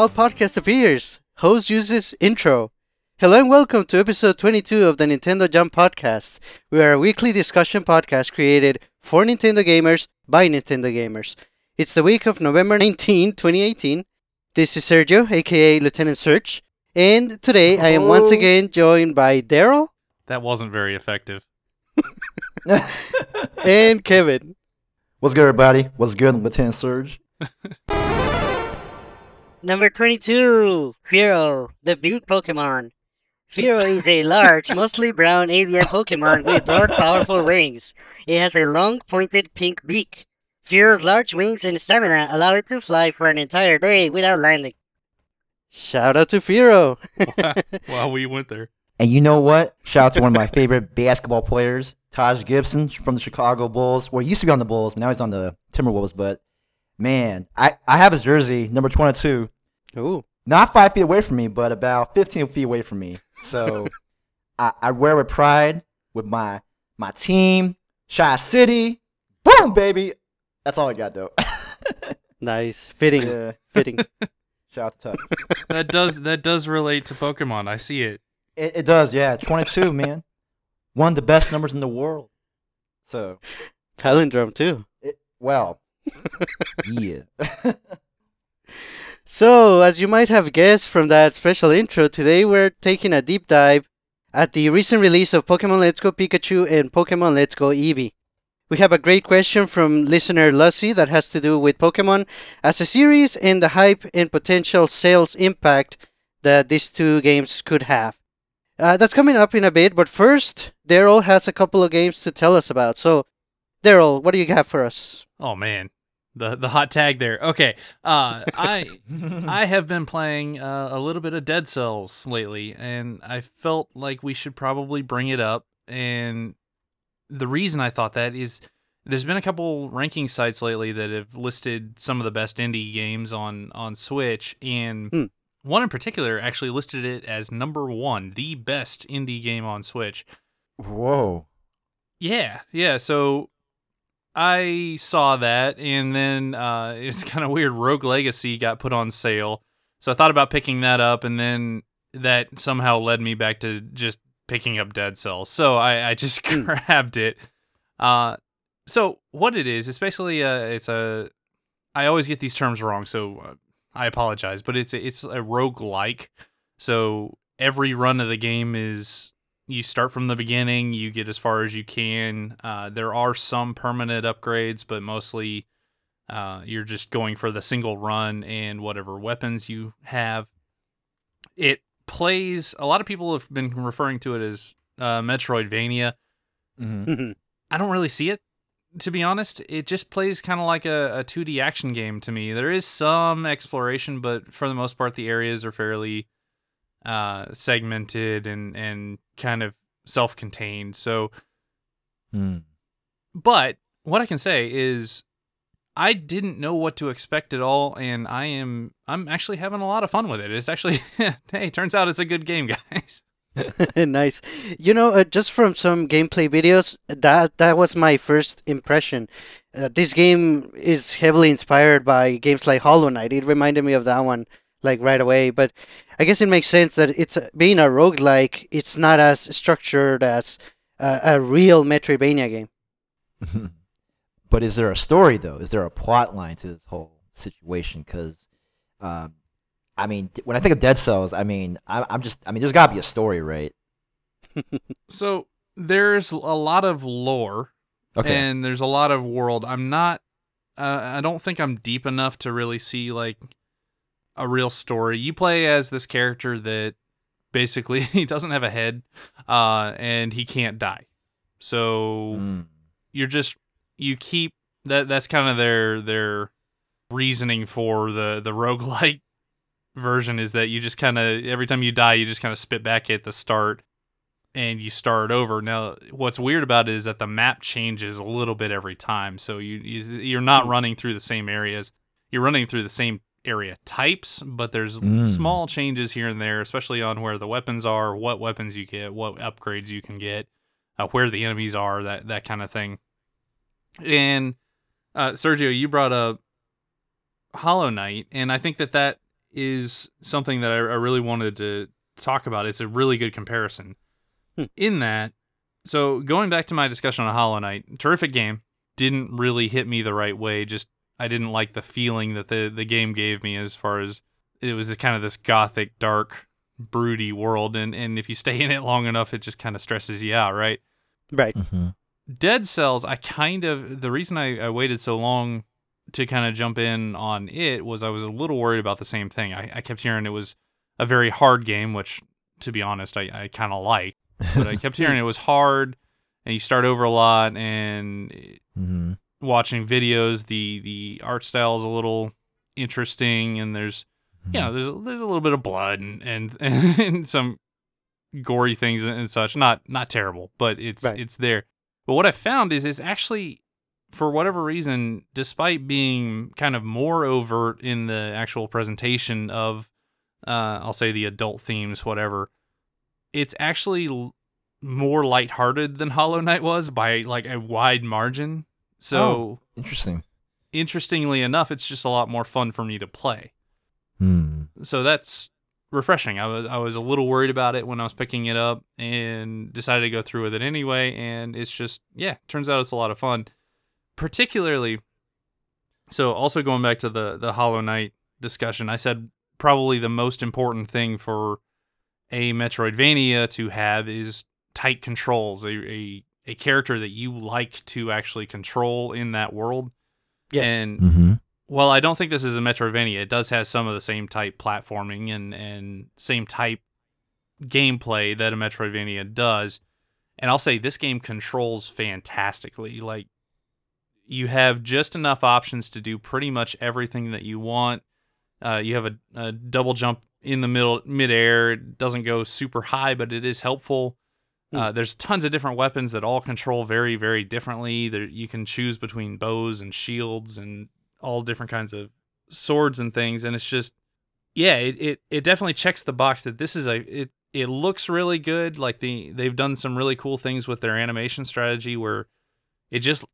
wild podcast appears. Host uses intro. Hello and welcome to episode 22 of the Nintendo Jump Podcast. We are a weekly discussion podcast created for Nintendo gamers by Nintendo gamers. It's the week of November 19, 2018. This is Sergio, aka Lieutenant Surge, and today I am once Oh. again joined by Daryl That wasn't very effective. and Kevin. What's good, everybody? What's good, Lieutenant Surge? Number 22, Fearow, the big Pokemon. Fearow is a large, mostly brown avian Pokemon with broad, powerful wings. It has a long, pointed pink beak. Fearow's large wings and stamina allow it to fly for an entire day without landing. Shout out to Fearow. Wow, we went there. And you know what? Shout out to one of my favorite basketball players, Taj Gibson from the Chicago Bulls. Well, he used to be on the Bulls, but now he's on the Timberwolves. But man, I, I have his jersey, number 22, Ooh. not five feet away from me, but about 15 feet away from me. So I, I wear it with pride with my my team, Chi City. Boom, baby. That's all I got, though. Nice. Fitting. yeah. Fitting. Shout out to Taj. That does that does relate to Pokemon. I see it. It, it does, yeah. 22, man. One of the best numbers in the world. So, Palindrome too. it, well, yeah. So, as you might have guessed from that special intro, today we're taking a deep dive at the recent release of Pokemon Let's Go Pikachu and Pokemon Let's Go Eevee. We have a great question from listener Lucy that has to do with Pokemon as a series and the hype and potential sales impact that these two games could have. Uh, that's coming up in a bit, but first, Daryl has a couple of games to tell us about. So, Daryl, what do you have for us? Oh man, the the hot tag there. Okay, uh, I I have been playing uh, a little bit of Dead Cells lately, and I felt like we should probably bring it up. And the reason I thought that is there's been a couple ranking sites lately that have listed some of the best indie games on on Switch, and Hmm. one in particular actually listed it as number one, the best indie game on Switch. Whoa. Yeah, yeah. So I saw that, and then uh, it's kind of weird. Rogue Legacy got put on sale, so I thought about picking that up, and then that somehow led me back to just picking up Dead Cells. So I, I just grabbed it. Uh, so what it is, it's basically a, it's a. I always get these terms wrong, so uh, I apologize. But it's a, it's a rogue like. So every run of the game is you start from the beginning, you get as far as you can. Uh, there are some permanent upgrades, but mostly uh, you're just going for the single run and whatever weapons you have. It plays, a lot of people have been referring to it as uh, Metroidvania. hmm I don't really see it, to be honest. It just plays kind of like a, a 2D action game to me. There is some exploration, but for the most part, the areas are fairly uh, segmented and, and kind of self contained. So, Mm. but what I can say is I didn't know what to expect at all, and I am I'm actually having a lot of fun with it. It's actually hey, turns out it's a good game, guys. nice. You know, uh, just from some gameplay videos, that that was my first impression. Uh, this game is heavily inspired by games like Hollow Knight. It reminded me of that one like right away. But I guess it makes sense that it's uh, being a roguelike, it's not as structured as uh, a real Metroidvania game. but is there a story though? Is there a plot line to this whole situation? Because, um, I mean, when I think of Dead Cells, I mean, I, I'm just, I mean, there's got to be a story, right? So there's a lot of lore Okay. and there's a lot of world. I'm not. Uh, I don't think I'm deep enough to really see like a real story. You play as this character that basically he doesn't have a head, uh, and he can't die. So Mm. you're just you keep that. That's kind of their their reasoning for the the roguelike version is that you just kind of every time you die you just kind of spit back at the start and you start over. Now, what's weird about it is that the map changes a little bit every time, so you, you you're not running through the same areas. You're running through the same area types, but there's Mm. small changes here and there, especially on where the weapons are, what weapons you get, what upgrades you can get, uh, where the enemies are, that that kind of thing. And uh, Sergio, you brought up Hollow Knight, and I think that that is something that I, I really wanted to talk about. It's a really good comparison. Hmm. In that, so going back to my discussion on Hollow Knight, terrific game. Didn't really hit me the right way. Just I didn't like the feeling that the the game gave me as far as it was kind of this gothic, dark, broody world, and and if you stay in it long enough, it just kind of stresses you out, right? Right. Mm-hmm. Dead Cells, I kind of the reason I, I waited so long to kind of jump in on it was I was a little worried about the same thing. I, I kept hearing it was a very hard game, which to be honest, I, I kind of like. But I kept hearing it was hard and you start over a lot and mm-hmm. Watching videos, the the art style is a little interesting and there's you know, there's a, there's a little bit of blood and and, and some gory things and such. Not not terrible, but it's Right. it's there. But what I found is it's actually for whatever reason, despite being kind of more overt in the actual presentation of uh I'll say the adult themes whatever, it's actually l- more lighthearted than Hollow Knight was by like a wide margin. So Oh. Interesting. interestingly enough, it's just a lot more fun for me to play Hmm. so that's refreshing. I was I was a little worried about it when I was picking it up and decided to go through with it anyway and it's just yeah, turns out it's a lot of fun. Particularly so also going back to the the Hollow Knight discussion, I said probably the most important thing for a Metroidvania to have is tight controls, a a, a character that you like to actually control in that world. Yes. And Mm-hmm. well, I don't think this is a Metroidvania. It does have some of the same type platforming and and same type gameplay that a Metroidvania does. And I'll say this game controls fantastically. Like you have just enough options to do pretty much everything that you want. Uh, you have a, a double jump in the middle midair. It doesn't go super high, but it is helpful. Uh, there's tons of different weapons that all control very, very differently. There, you can choose between bows and shields and all different kinds of swords and things, and it's just, yeah, it, it, it definitely checks the box that this is a it it looks really good. Like the they've done some really cool things with their animation strategy where it just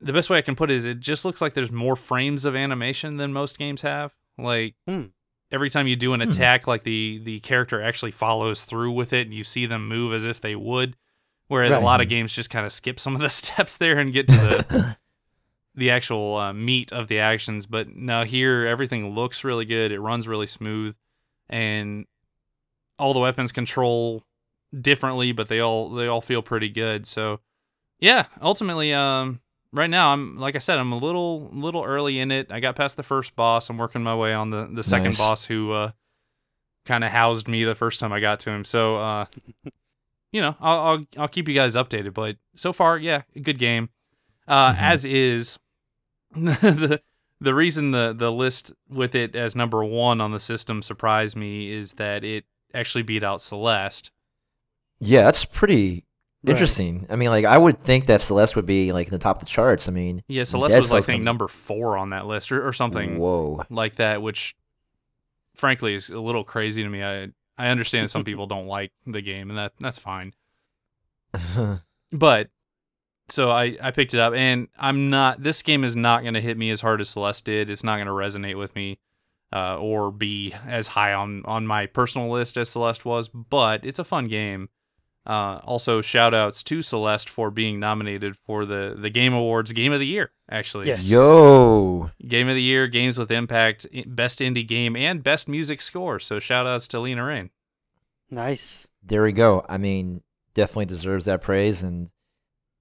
the best way I can put it is it just looks like there's more frames of animation than most games have. Like Hmm. Every time you do an Hmm. attack, like the the character actually follows through with it, and you see them move as if they would. Whereas a lot of games just kind of skip some of the steps there and get to the the actual uh, meat of the actions. But now here, everything looks really good. It runs really smooth, and all the weapons control differently, but they all they all feel pretty good. So yeah, ultimately, um, right now I'm like I said, I'm a little little early in it. I got past the first boss. I'm working my way on the the second Nice. boss who uh, kind of housed me the first time I got to him. So uh, you know, I'll, I'll I'll keep you guys updated. But so far, yeah, good game. Uh, Mhm. As is the the reason the the list with it as number one on the system surprised me is that it actually beat out Celeste. Yeah, that's pretty Right. interesting. I mean, like I would think that Celeste would be like in the top of the charts. I mean, Yeah, Celeste was like think number four on that list or, or something Whoa. like that, which frankly is a little crazy to me. I I understand some people don't like the game, and that that's fine. But so I I picked it up, and I'm not. This game is not going to hit me as hard as Celeste did. It's not going to resonate with me, uh, or be as high on on my personal list as Celeste was. But it's a fun game. Uh, also, shout outs to Celeste for being nominated for the the Game Awards Game of the Year. Actually, Yes. Yo. Game of the Year, Games with Impact, Best Indie Game, and Best Music Score. So shout outs to Lena Raine. Nice. There we go. I mean, definitely deserves that praise. And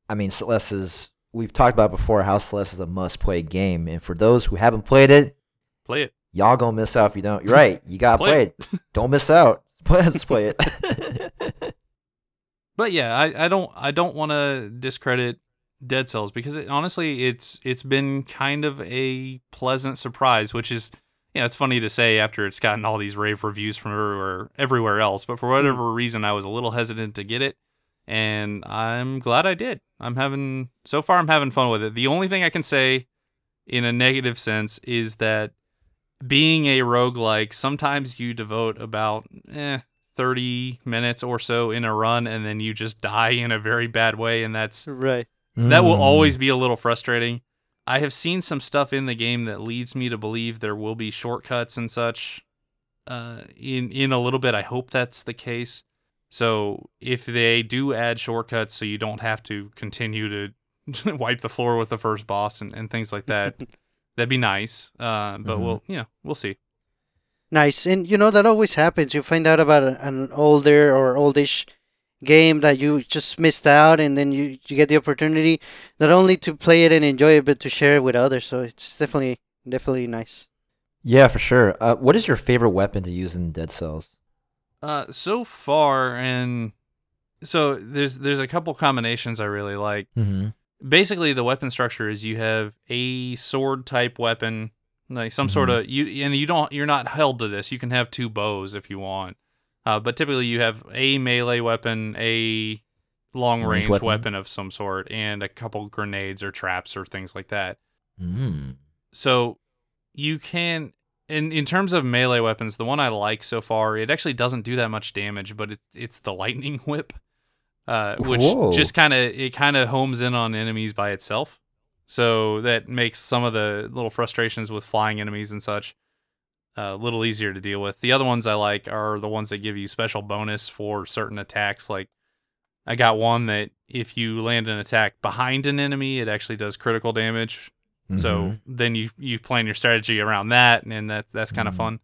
I mean, Celeste is. We've talked about before how Celeste is a must-play game, and for those who haven't played it, Play it. y'all gonna miss out if you don't. You're right. You gotta Play play it. Don't miss out. Let's play it. But yeah, I, I don't I don't want to discredit Dead Cells because it, honestly, it's it's been kind of a pleasant surprise, which is yeah, it's funny to say after it's gotten all these rave reviews from everywhere everywhere else. But for whatever reason, I was a little hesitant to get it, and I'm glad I did. I'm having so far I'm having fun with it. The only thing I can say in a negative sense is that being a roguelike, sometimes you devote about eh 30 minutes or so in a run and then you just die in a very bad way and that's Right. that will Mm. always be a little frustrating. I have seen some stuff in the game that leads me to believe there will be shortcuts and such uh, in in a little bit. I hope that's the case. So if they do add shortcuts, so you don't have to continue to wipe the floor with the first boss and, and things like that, that'd be nice. Uh, but Mhm. we'll yeah we'll see. Nice. And you know, that always happens. You find out about an older or oldish game that you just missed out, and then you, you get the opportunity not only to play it and enjoy it, but to share it with others. So it's definitely, definitely nice. Yeah, for sure. Uh, what is your favorite weapon to use in Dead Cells? Uh, so far, and so there's there's a couple combinations I really like. Mm-hmm. basically the weapon structure is you have a sword type weapon like some sort Mhm. of you and you don't you're not held to this you can have two bows if you want uh, but typically you have a melee weapon a long Range range weapon. weapon. of some sort and a couple grenades or traps or things like that Mm. so you can in in terms of melee weapons the one i like so far it actually doesn't do that much damage but it, it's the lightning whip uh, which Whoa. just kind of it kind of homes in on enemies by itself so that makes some of the little frustrations with flying enemies and such uh, a little easier to deal with the other ones i like are the ones that give you special bonus for certain attacks like i got one that if you land an attack behind an enemy it actually does critical damage so Mhm. then you you plan your strategy around that, and that that's kind of Mhm. fun.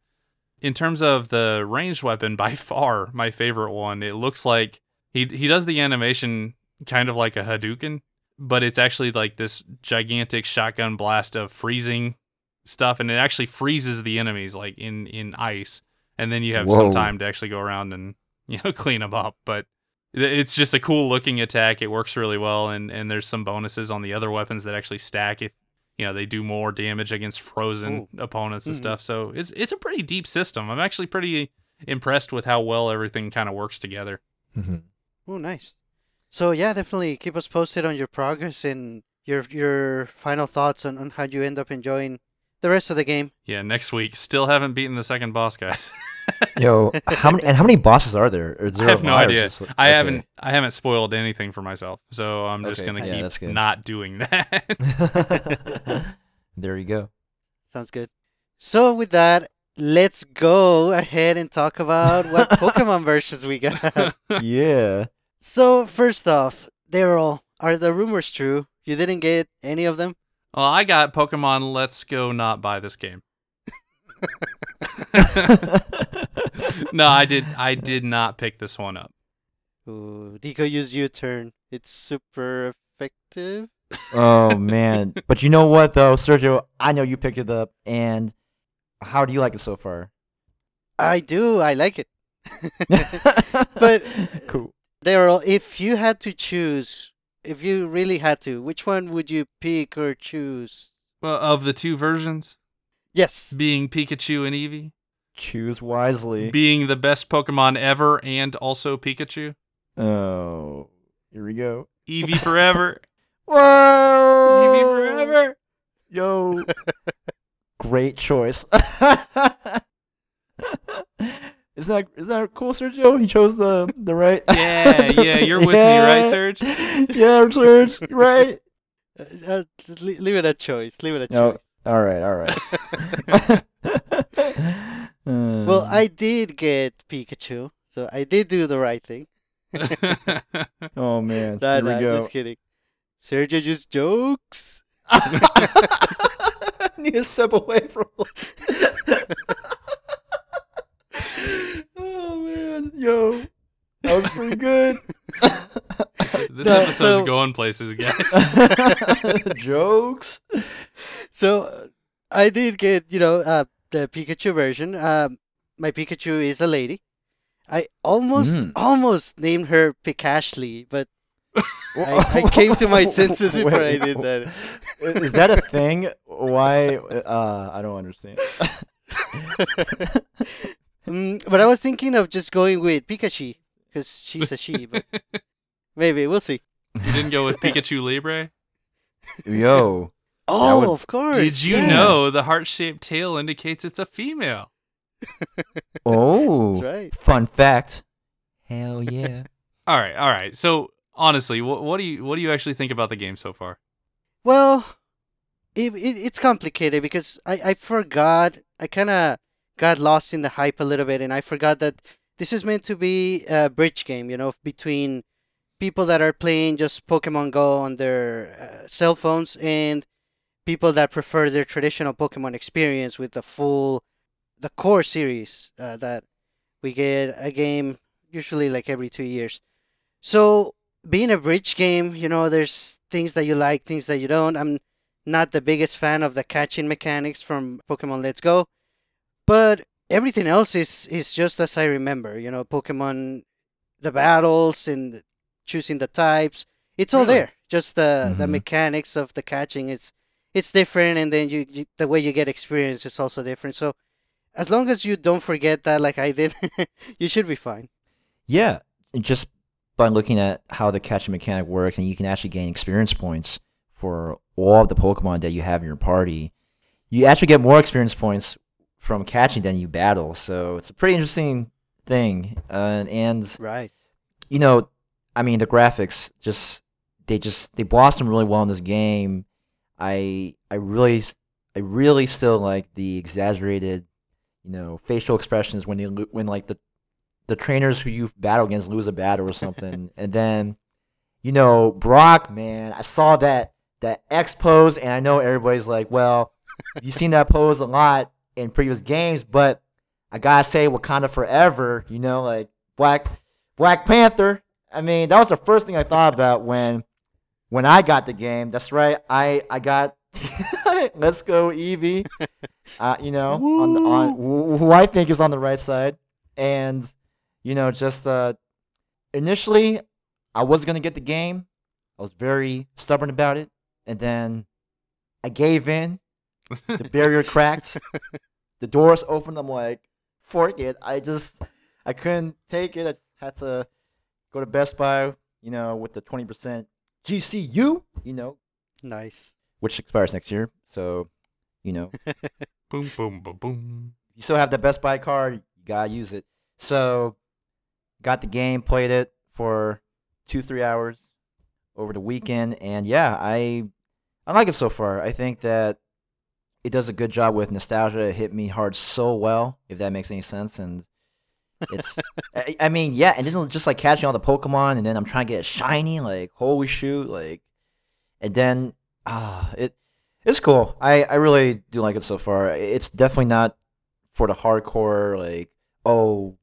In terms of the ranged weapon, by far my favorite one. It looks like he he does the animation kind of like a Hadouken, but it's actually like this gigantic shotgun blast of freezing stuff, and it actually freezes the enemies like in in ice, and then you have some time to actually go around and you know clean them up. But it's just a cool looking attack. It works really well, and and there's some bonuses on the other weapons that actually stack if you know they do more damage against frozen Ooh. opponents and Mhm. stuff. So it's it's a pretty deep system. I'm actually pretty impressed with how well everything kind of works together. Mm-hmm. Oh, nice. So yeah, definitely keep us posted on your progress and your your final thoughts on, on how you end up enjoying the rest of the game. Yeah, next week still haven't beaten the second boss, guys. Yo, how many and how many bosses are there? Or is I have no idea. just- I haven't I haven't spoiled anything for myself, so I'm just Okay, gonna yeah, that's keep good. not doing that. there you go. Sounds good. So with that, let's go ahead and talk about what Pokemon versions we got. Yeah. So first off, Daryl, are the rumors true? You didn't get any of them? well, I got Pokemon Let's Go not buy this game. no, I did I did not pick this one up. Ooh, Deco use U-turn. It's super effective. oh man. But you know what though, Sergio? I know you picked it up and how do you like it so far? I do. I like it. but cool. Daryl, if you had to choose, if you really had to, which one would you pick or choose? Well, of the two versions, Yes. being Pikachu and Eevee, Choose wisely. being the best Pokemon ever and also Pikachu, oh. Here we go. Eevee forever. Whoa! Eevee forever. Yo. Great choice. Isn't that isn't that cool, Sergio? He chose the the right. Yeah, yeah, you're with me, right, Yeah. Serge? Yeah, Serge. Right. Uh, uh, just leave it a choice. Leave it a No. choice. All right. All right. Well, I did get Pikachu, so I did do the right thing. Oh man. Nah, Here nah, we go. just kidding. Sergio just jokes. I need to step away from. Oh man, yo, that was pretty good. this No, episode's so- going places, guys. Jokes. So uh, I did get, you know, uh, the Pikachu version. Um, my Pikachu is a lady. I almost, Mm. almost named her Pikashly, but I, I came to my senses before I did that. Is that a thing? Why? Uh, I don't understand. Mm, but I was thinking of just going with Pikachu because she's a she. But maybe we'll see. You didn't go with Pikachu Libre? Yo, Oh, would- of course. Did you yeah. know the heart shaped tail indicates it's a female? oh, That's right. fun fact. Hell yeah. All right, all right. So honestly, what, what do you what do you actually think about the game so far? Well, it, it it's complicated because I I forgot. I kind of got lost in the hype a little bit, and I forgot that this is meant to be a bridge game, you know, between people that are playing just Pokemon Go on their uh, cell phones and people that prefer their traditional Pokemon experience with the full, the core series uh, that we get a game usually like every two years. So being a bridge game, you know, there's things that you like, things that you don't. I'm not the biggest fan of the catching mechanics from Pokemon Let's Go, but everything else is is just as I remember. You know, Pokemon, the battles and choosing the types, it's all Really? there. Just the the Mhm. mechanics of the catching, it's it's different, and then you, you the way you get experience is also different. So as long as you don't forget that, like I did, you should be fine. Yeah, just by looking at how the catching mechanic works, and you can actually gain experience points for all of the Pokemon that you have in your party. You actually get more experience points from catching than you battle, so it's a pretty interesting thing. Uh, and Right. you know, I mean, the graphics just they just they blossom really well in this game. I I really I really still like the exaggerated, you know, facial expressions when they when like the the trainers who you battle against lose a battle or something, and then you know Brock, man, I saw that that X pose, and I know everybody's like, well, you've seen that pose a lot in previous games, but I gotta say, Wakanda forever, you know, like Black Black Panther. I mean, that was the first thing I thought about when when I got the game. That's right, I I got Let's Go Eevee. Uh, you know, on the, on who I think is on the right side, and you know, just uh, initially I was gonna get the game. I was very stubborn about it, and then I gave in. The barrier cracked. the doors opened. I'm like, fork it. I just, I couldn't take it. I had to go to Best Buy, you know, with the 20% GCU, you know, Nice. which expires next year. So, you know, Boom, boom, boom, boom. you still have the Best Buy card, you gotta use it. So, got the game, played it for two, three hours over the weekend, and yeah, I, I like it so far. I think that it does a good job with nostalgia. It hit me hard so well, if that makes any sense, and it's, I, I mean, yeah, and then just like catching all the Pokemon, and then I'm trying to get it shiny, like holy shoot, like, and then ah, it, it's cool. I I really do like it so far. It's definitely not for the hardcore like oh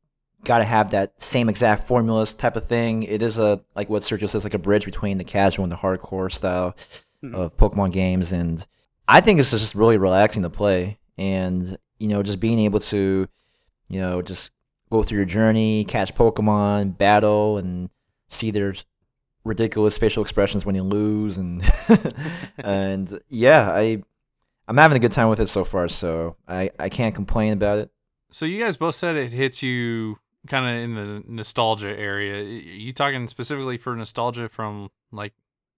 gotta have that same exact formulas type of thing. It is a like what Sergio says like a bridge between the casual and the hardcore style Mhm. of Pokemon games, and I think it's just really relaxing to play. And you know, just being able to you know just go through your journey, catch Pokemon, battle, and see their ridiculous facial expressions when you lose, and and yeah, I I'm having a good time with it so far. So I I can't complain about it. So you guys both said it hits you kind of in the nostalgia area. Are you talking specifically for nostalgia from like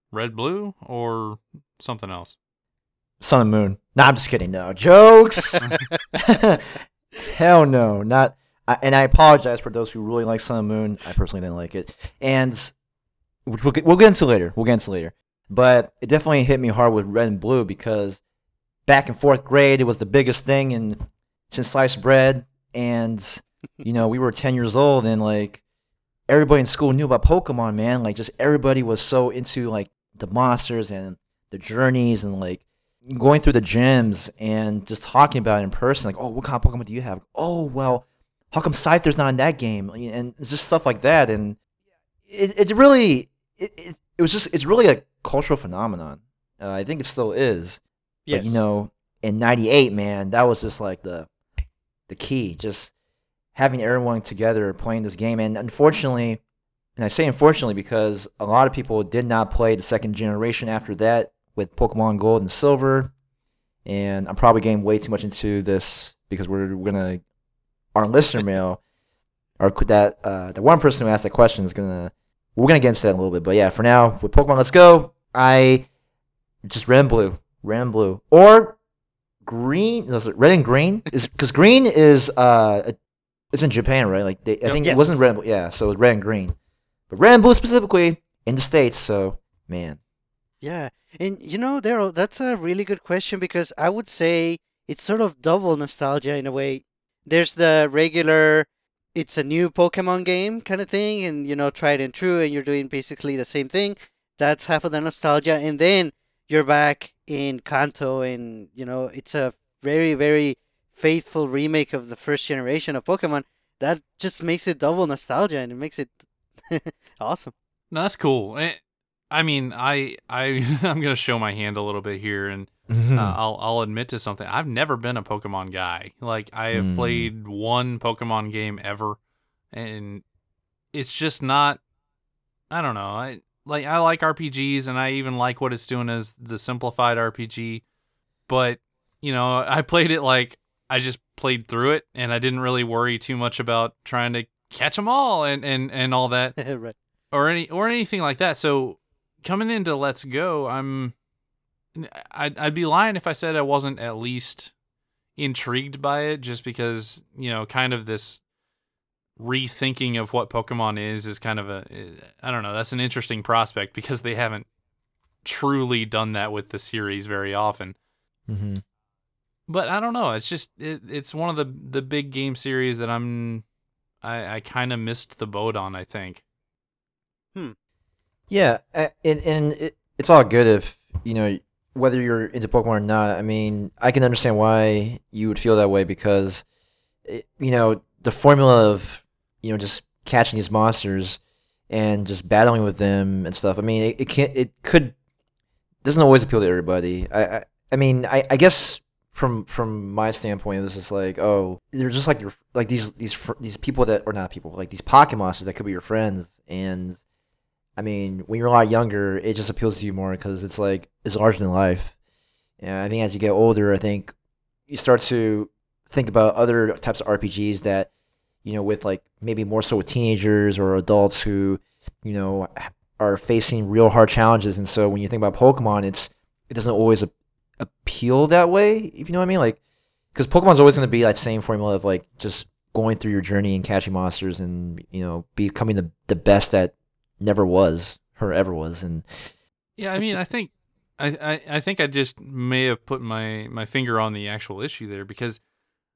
Red Blue or something else? Sun and Moon. No, I'm just kidding. No jokes. Hell no, not. I, and I apologize for those who really like Sun and Moon. I personally didn't like it, and which we'll get, we'll get into later. We'll get into later. But it definitely hit me hard with Red and Blue because back in fourth grade, it was the biggest thing in since sliced bread, and you know we were 10 years old, and like everybody in school knew about Pokemon, man. Like just everybody was so into like the monsters and the journeys and like going through the gyms and just talking about it in person, like, oh, what kind of Pokemon do you have? Oh, well, how come Scyther's not in that game? And it's just stuff like that. And it, it really, it, it, it was just, it's really a cultural phenomenon. Uh, I think it still is. Yes. But, you know, in 98, man, that was just like the, the key. Just having everyone together playing this game. And unfortunately, and I say unfortunately because a lot of people did not play the second generation after that with Pokemon Gold and Silver. And I'm probably getting way too much into this because we're gonna our listener mail or could that uh, the one person who asked that question is gonna we're gonna get into that in a little bit. But yeah, for now with Pokemon Let's Go, I just red and blue, red and blue, or green. It red and green? Is because green is uh it's in Japan, right? Like they, I think Yes. it wasn't red. and blue. Yeah, so it was red and green, but red and blue specifically in the states. So man, Yeah, and you know, Daryl, that's a really good question because I would say it's sort of double nostalgia in a way. there's the regular it's a new Pokemon game kind of thing, and you know, tried and true, and you're doing basically the same thing. That's half of the nostalgia, and then you're back in Kanto, and you know, it's a very, very faithful remake of the first generation of Pokemon. That just makes it double nostalgia, and it makes it awesome. No, that's cool. Eh, I mean, I I I'm gonna show my hand a little bit here, and Hmm. uh, I'll I'll admit to something. I've never been a Pokemon guy. Like I have Hmm. played one Pokemon game ever, and it's just not. I don't know. I like I like RPGs, and I even like what it's doing as the simplified RPG. But you know, I played it like I just played through it, and I didn't really worry too much about trying to catch them all and and and all that right. or any or anything like that. So coming into Let's Go, I'm I'd, I'd be lying if I said I wasn't at least intrigued by it, just because you know, kind of this rethinking of what Pokemon is is kind of a I don't know. That's an interesting prospect because they haven't truly done that with the series very often. hmm But I don't know. It's just it, it's one of the the big game series that I'm I, I kind of missed the boat on. I think. Yeah, and and it, it's all good if you know whether you're into Pokemon or not. I mean, I can understand why you would feel that way because it, you know the formula of you know just catching these monsters and just battling with them and stuff. I mean, it, it can't it could doesn't always appeal to everybody. I I, I mean, I, I guess from from my standpoint, this is like oh, they're just like your like these these these people that or not people like these pocket monsters that could be your friends and I mean, when you're a lot younger, it just appeals to you more because it's like it's larger than life. And I think as you get older, I think you start to think about other types of RPGs that, you know, with like maybe more so with teenagers or adults who, you know, are facing real hard challenges. And so when you think about Pokemon, it's it doesn't always a- appeal that way. If you know what I mean, like because Pokemon's always going to be that same formula of like just going through your journey and catching monsters and you know becoming the the best that never was or ever was and Yeah, I mean, I think, I, I, I think I just may have put my my finger on the actual issue there because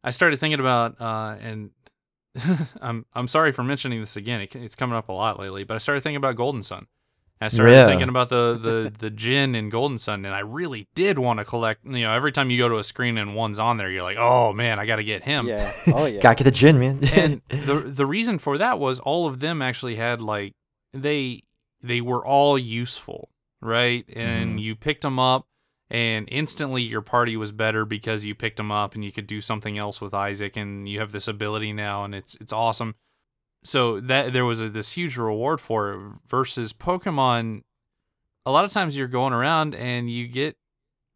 I started thinking about, uh, and I'm I'm sorry for mentioning this again. It, it's coming up a lot lately, but I started thinking about Golden Sun. I started Yeah. thinking about the the the Djinn in Golden Sun, and I really did want to collect. You know, every time you go to a screen and one's on there, you're like, oh man, I got to get him. Yeah. Oh yeah. gotta get the Djinn man and the the reason for that was all of them actually had like they they were all useful, right? And Mhm. you picked them up and instantly your party was better because you picked them up and you could do something else with Isaac and you have this ability now and it's it's awesome. So that there was a, this huge reward for it versus Pokemon a lot of times you're going around and you get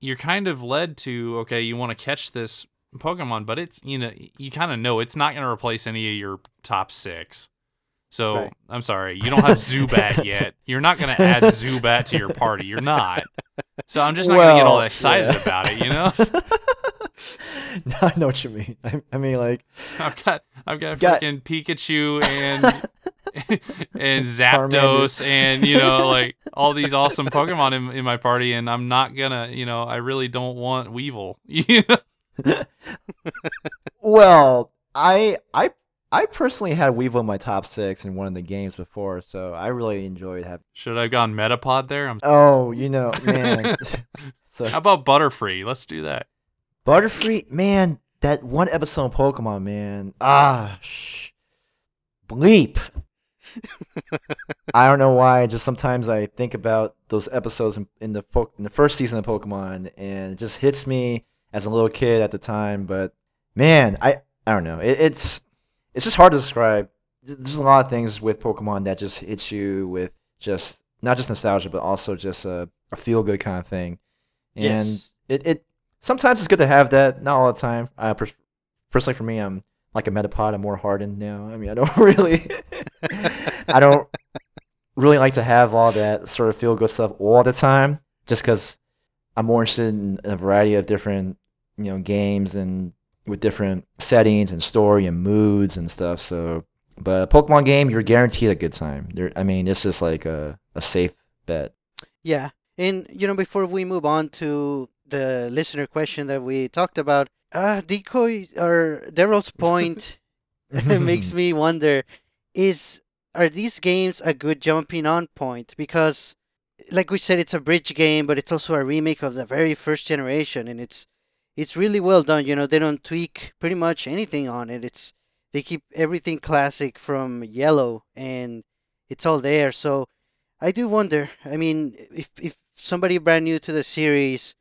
you're kind of led to okay, you want to catch this Pokemon, but it's you know you kind of know it's not going to replace any of your top six. So Right. I'm sorry, you don't have Zubat yet. You're not going to add Zubat to your party. You're not. So I'm just not going to get all excited yeah. about it. You know, no, I know what you mean I, I mean like I've got I've got Got- freaking Pikachu and and Zapdos and you know like all these awesome Pokemon in, in my party, and I'm not gonna you know I really don't want Weedle. You know? well I I I personally had Weedle in my top six in one of the games before so I really enjoyed having Should I have gone Metapod there? I'm, oh you know man so how about Butterfree? Let's do that. Butterfree, man, that one episode of Pokemon, man. Ah, sh- bleep. I don't know why. Just sometimes I think about those episodes in, in the po- in the first season of Pokemon, and it just hits me as a little kid at the time. But man, I I don't know. It, it's it's just hard to describe. There's a lot of things with Pokemon that just hits you with just not just nostalgia, but also just a, a feel good kind of thing. And Yes. it, it sometimes it's good to have that. Not all the time. Pers- personally, for me, I'm like a Metapod. I'm more hardened now. I mean, I don't really, I don't really like to have all that sort of feel good stuff all the time. Just because I'm more interested in a variety of different, you know, games and with different settings and story and moods and stuff. So, but Pokemon game, you're guaranteed a good time. There, I mean, this is like a, a safe bet. Yeah. And you know, before we move on to the listener question that we talked about, uh, decoy or Daryl's point makes me wonder: is are these games a good jumping on point? Because, like we said, it's a bridge game, but it's also a remake of the very first generation, and it's it's really well done. You know, they don't tweak pretty much anything on it. It's they keep everything classic from Yellow, and it's all there. So I do wonder. I mean, if if somebody brand new to the series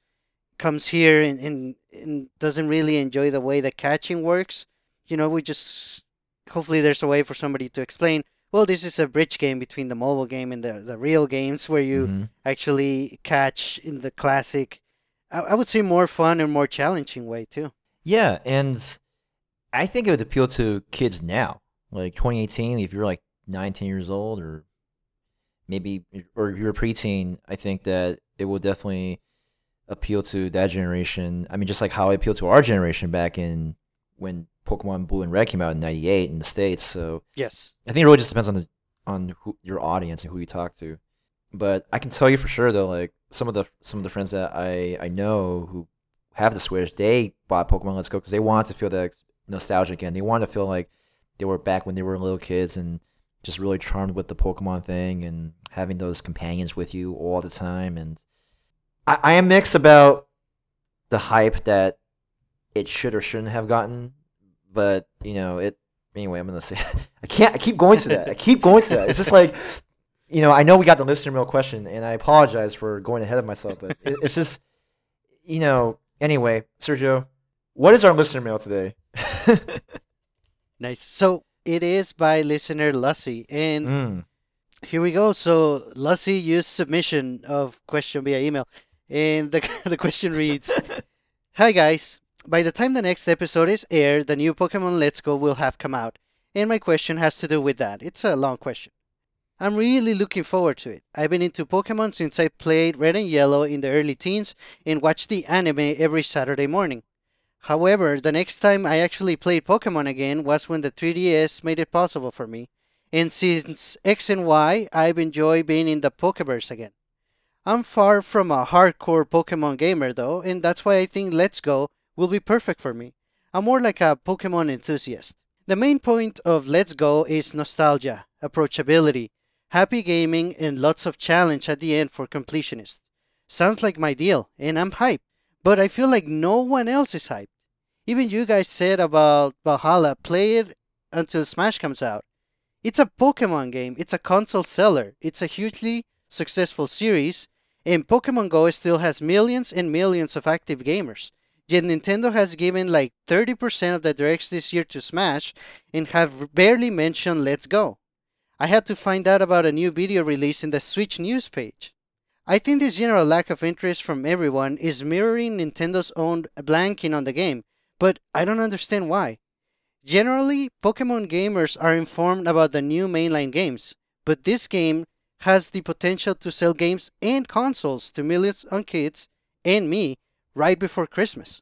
comes here and, and, and doesn't really enjoy the way the catching works, you know, we just hopefully there's a way for somebody to explain. Well, this is a bridge game between the mobile game and the, the real games where you Mhm. actually catch in the classic. I, I would say more fun and more challenging way too. Yeah, and I think it would appeal to kids now, like 2018. If you're like 19 years old, or maybe, or if you're a preteen, I think that it will definitely appeal to that generation. I mean, just like how it appealed to our generation back in when Pokemon Blue and Red came out in '98 in the states. So Yes. I think it really just depends on the on who, your audience and who you talk to. But I can tell you for sure though, like some of the some of the friends that I I know who have the Switch, they bought Pokemon Let's Go because they want to feel that nostalgia again. They want to feel like they were back when they were little kids and just really charmed with the Pokemon thing and having those companions with you all the time. And I, I am mixed about the hype that it should or shouldn't have gotten, but you know it. Anyway, I'm gonna say I can't. I keep going to that. I keep going to that. It's just like you know. I know we got the listener mail question, and I apologize for going ahead of myself, but it, it's just you know. Anyway, Sergio, what is our listener mail today? Nice. So it is by listener Lucy, and Mm. Here we go. So Lucy used submission of question via email, and the the question reads, "Hi guys. By the time the next episode is aired, the new Pokemon Let's Go will have come out, and my question has to do with that. It's a long question. I'm really looking forward to it. I've been into Pokemon since I played Red and Yellow in the early teens and watched the anime every Saturday morning. However, the next time I actually played Pokemon again was when the 3DS made it possible for me and since X and Y, I've enjoyed being in the Pokeverse again. I'm far from a hardcore Pokemon gamer though, and that's why I think Let's Go will be perfect for me. I'm more like a Pokemon enthusiast. The main point of Let's Go is nostalgia, approachability, happy gaming, and lots of challenge at the end for completionists. Sounds like my deal, and I'm hyped, but I feel like no one else is hyped. Even you guys said about Valhalla, play it until Smash comes out. It's a Pokemon game. It's a console seller. It's a hugely successful series, and Pokemon Go still has millions and millions of active gamers. Yet Nintendo has given like 30% of the directs this year to Smash and have barely mentioned Let's Go. I had to find out about a new video release in the Switch news page. I think this general lack of interest from everyone is mirroring Nintendo's own blanking on the game, but I don't understand why. Generally, Pokemon gamers are informed about the new mainline games, but this game has the potential to sell games and consoles to millions of kids and me right before Christmas.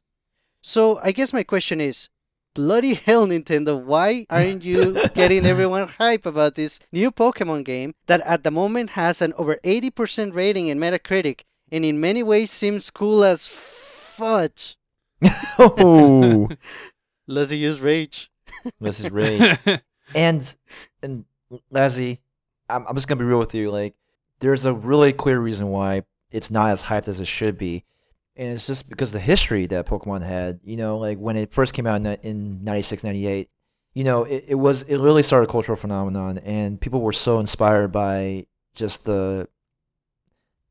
So, I guess my question is bloody hell, Nintendo, why aren't you getting everyone hype about this new Pokemon game that at the moment has an over 80% rating in Metacritic and in many ways seems cool as fudge? oh, Let's use rage. this is Ray. and and Lazzy, I'm, I'm just gonna be real with you. Like, there's a really clear reason why it's not as hyped as it should be, and it's just because the history that Pokemon had. You know, like when it first came out in, in 96, 98, you know, it, it was it really started a cultural phenomenon, and people were so inspired by just the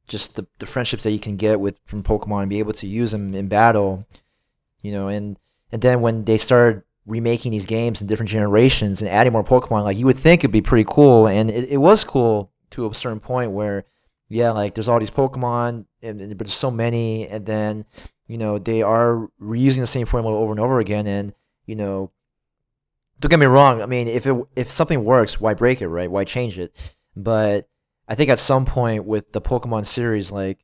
just the, the friendships that you can get with from Pokemon and be able to use them in battle, you know, and and then when they started remaking these games in different generations and adding more Pokemon, like you would think it'd be pretty cool, and it, it was cool to a certain point where, yeah, like there's all these Pokemon, and, and but there's so many, and then you know they are reusing the same formula over and over again, and you know, don't get me wrong, I mean if it if something works, why break it, right? Why change it? But I think at some point with the Pokemon series, like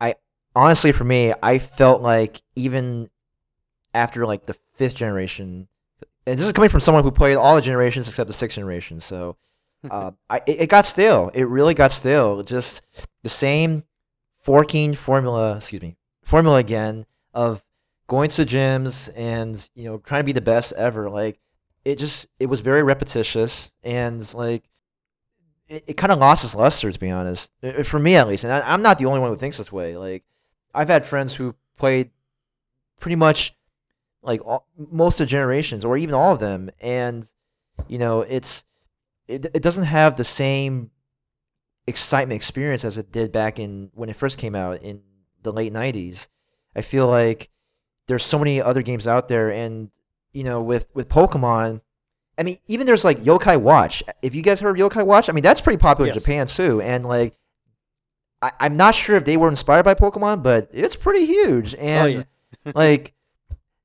I honestly for me, I felt like even after like the fifth generation, and this is coming from someone who played all the generations except the sixth generation, so uh, I it, it got stale. It really got stale. Just the same forking formula, excuse me, formula again of going to gyms and you know trying to be the best ever. Like it just it was very repetitious and like it, it kind of lost its luster to be honest Uh, for me at least. And I, I'm not the only one who thinks this way. Like I've had friends who played pretty much like all, most of generations or even all of them and you know it's it, it doesn't have the same excitement experience as it did back in when it first came out in the late 90s i feel like there's so many other games out there and you know with with pokemon i mean even there's like yokai watch. If you guys heard of yokai watch? I mean that's pretty popular Yes. in japan too and like I, i'm not sure if they were inspired by pokemon but it's pretty huge. Oh, and yeah. like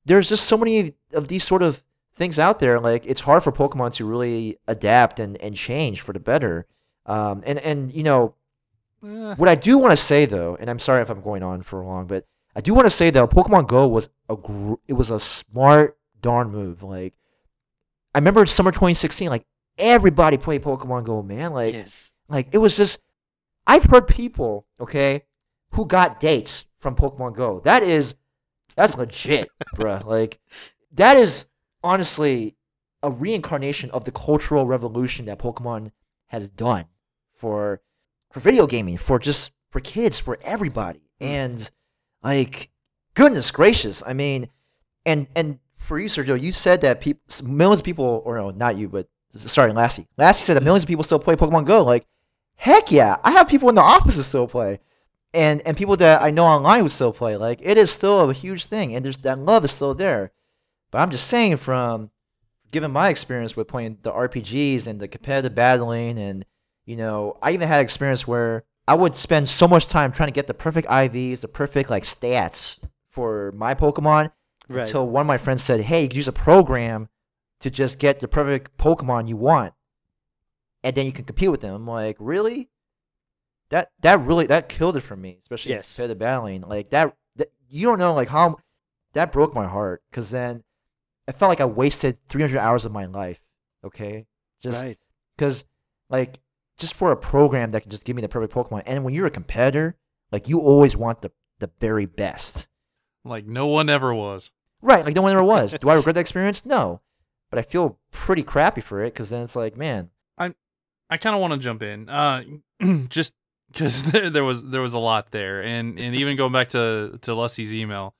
there's just so many of these sort of things out there like it's hard for pokemon to really adapt and, and change for the better um, and and you know Eh, what i do want to say though and i'm sorry if i'm going on for long but i do want to say though pokemon go was a gr- it was a smart darn move like i remember summer 2016 like everybody played pokemon go man like yes. like it was just I've heard people, okay, who got dates from Pokemon Go. That is that's legit, bruh. Like that is honestly a reincarnation of the cultural revolution that Pokemon has done for for video gaming, for just for kids, for everybody. Hmm. And like goodness gracious, I mean and and for you, Sergio, you said that people millions of people or no, not you, but sorry, Lassie. Lassie said that hmm. millions of people still play Pokemon Go. Like heck yeah i have people in the office who still play and and people that i know online who still play like it is still a huge thing and there's that love is still there but i'm just saying from given my experience with playing the rpgs and the competitive battling and you know i even had experience where i would spend so much time trying to get the perfect ivs the perfect like stats for my pokemon Right. until one of my friends said hey you can use a program to just get the perfect pokemon you want and then you can compete with them. I'm like, really? That that really that killed it for me, especially Yes. competitive battling. Like that, that, you don't know like how that broke my heart because then I felt like I wasted 300 hours of my life. Okay, just right. because like just for a program that can just give me the perfect Pokemon. And when you're a competitor, like you always want the the very best. like no one ever was. Right, like no one ever was. Do I regret that experience? No, but I feel pretty crappy for it because then it's like, man, I I kind of want to jump in, uh, just because there, there was there was a lot there, and and even going back to to Lusty's email.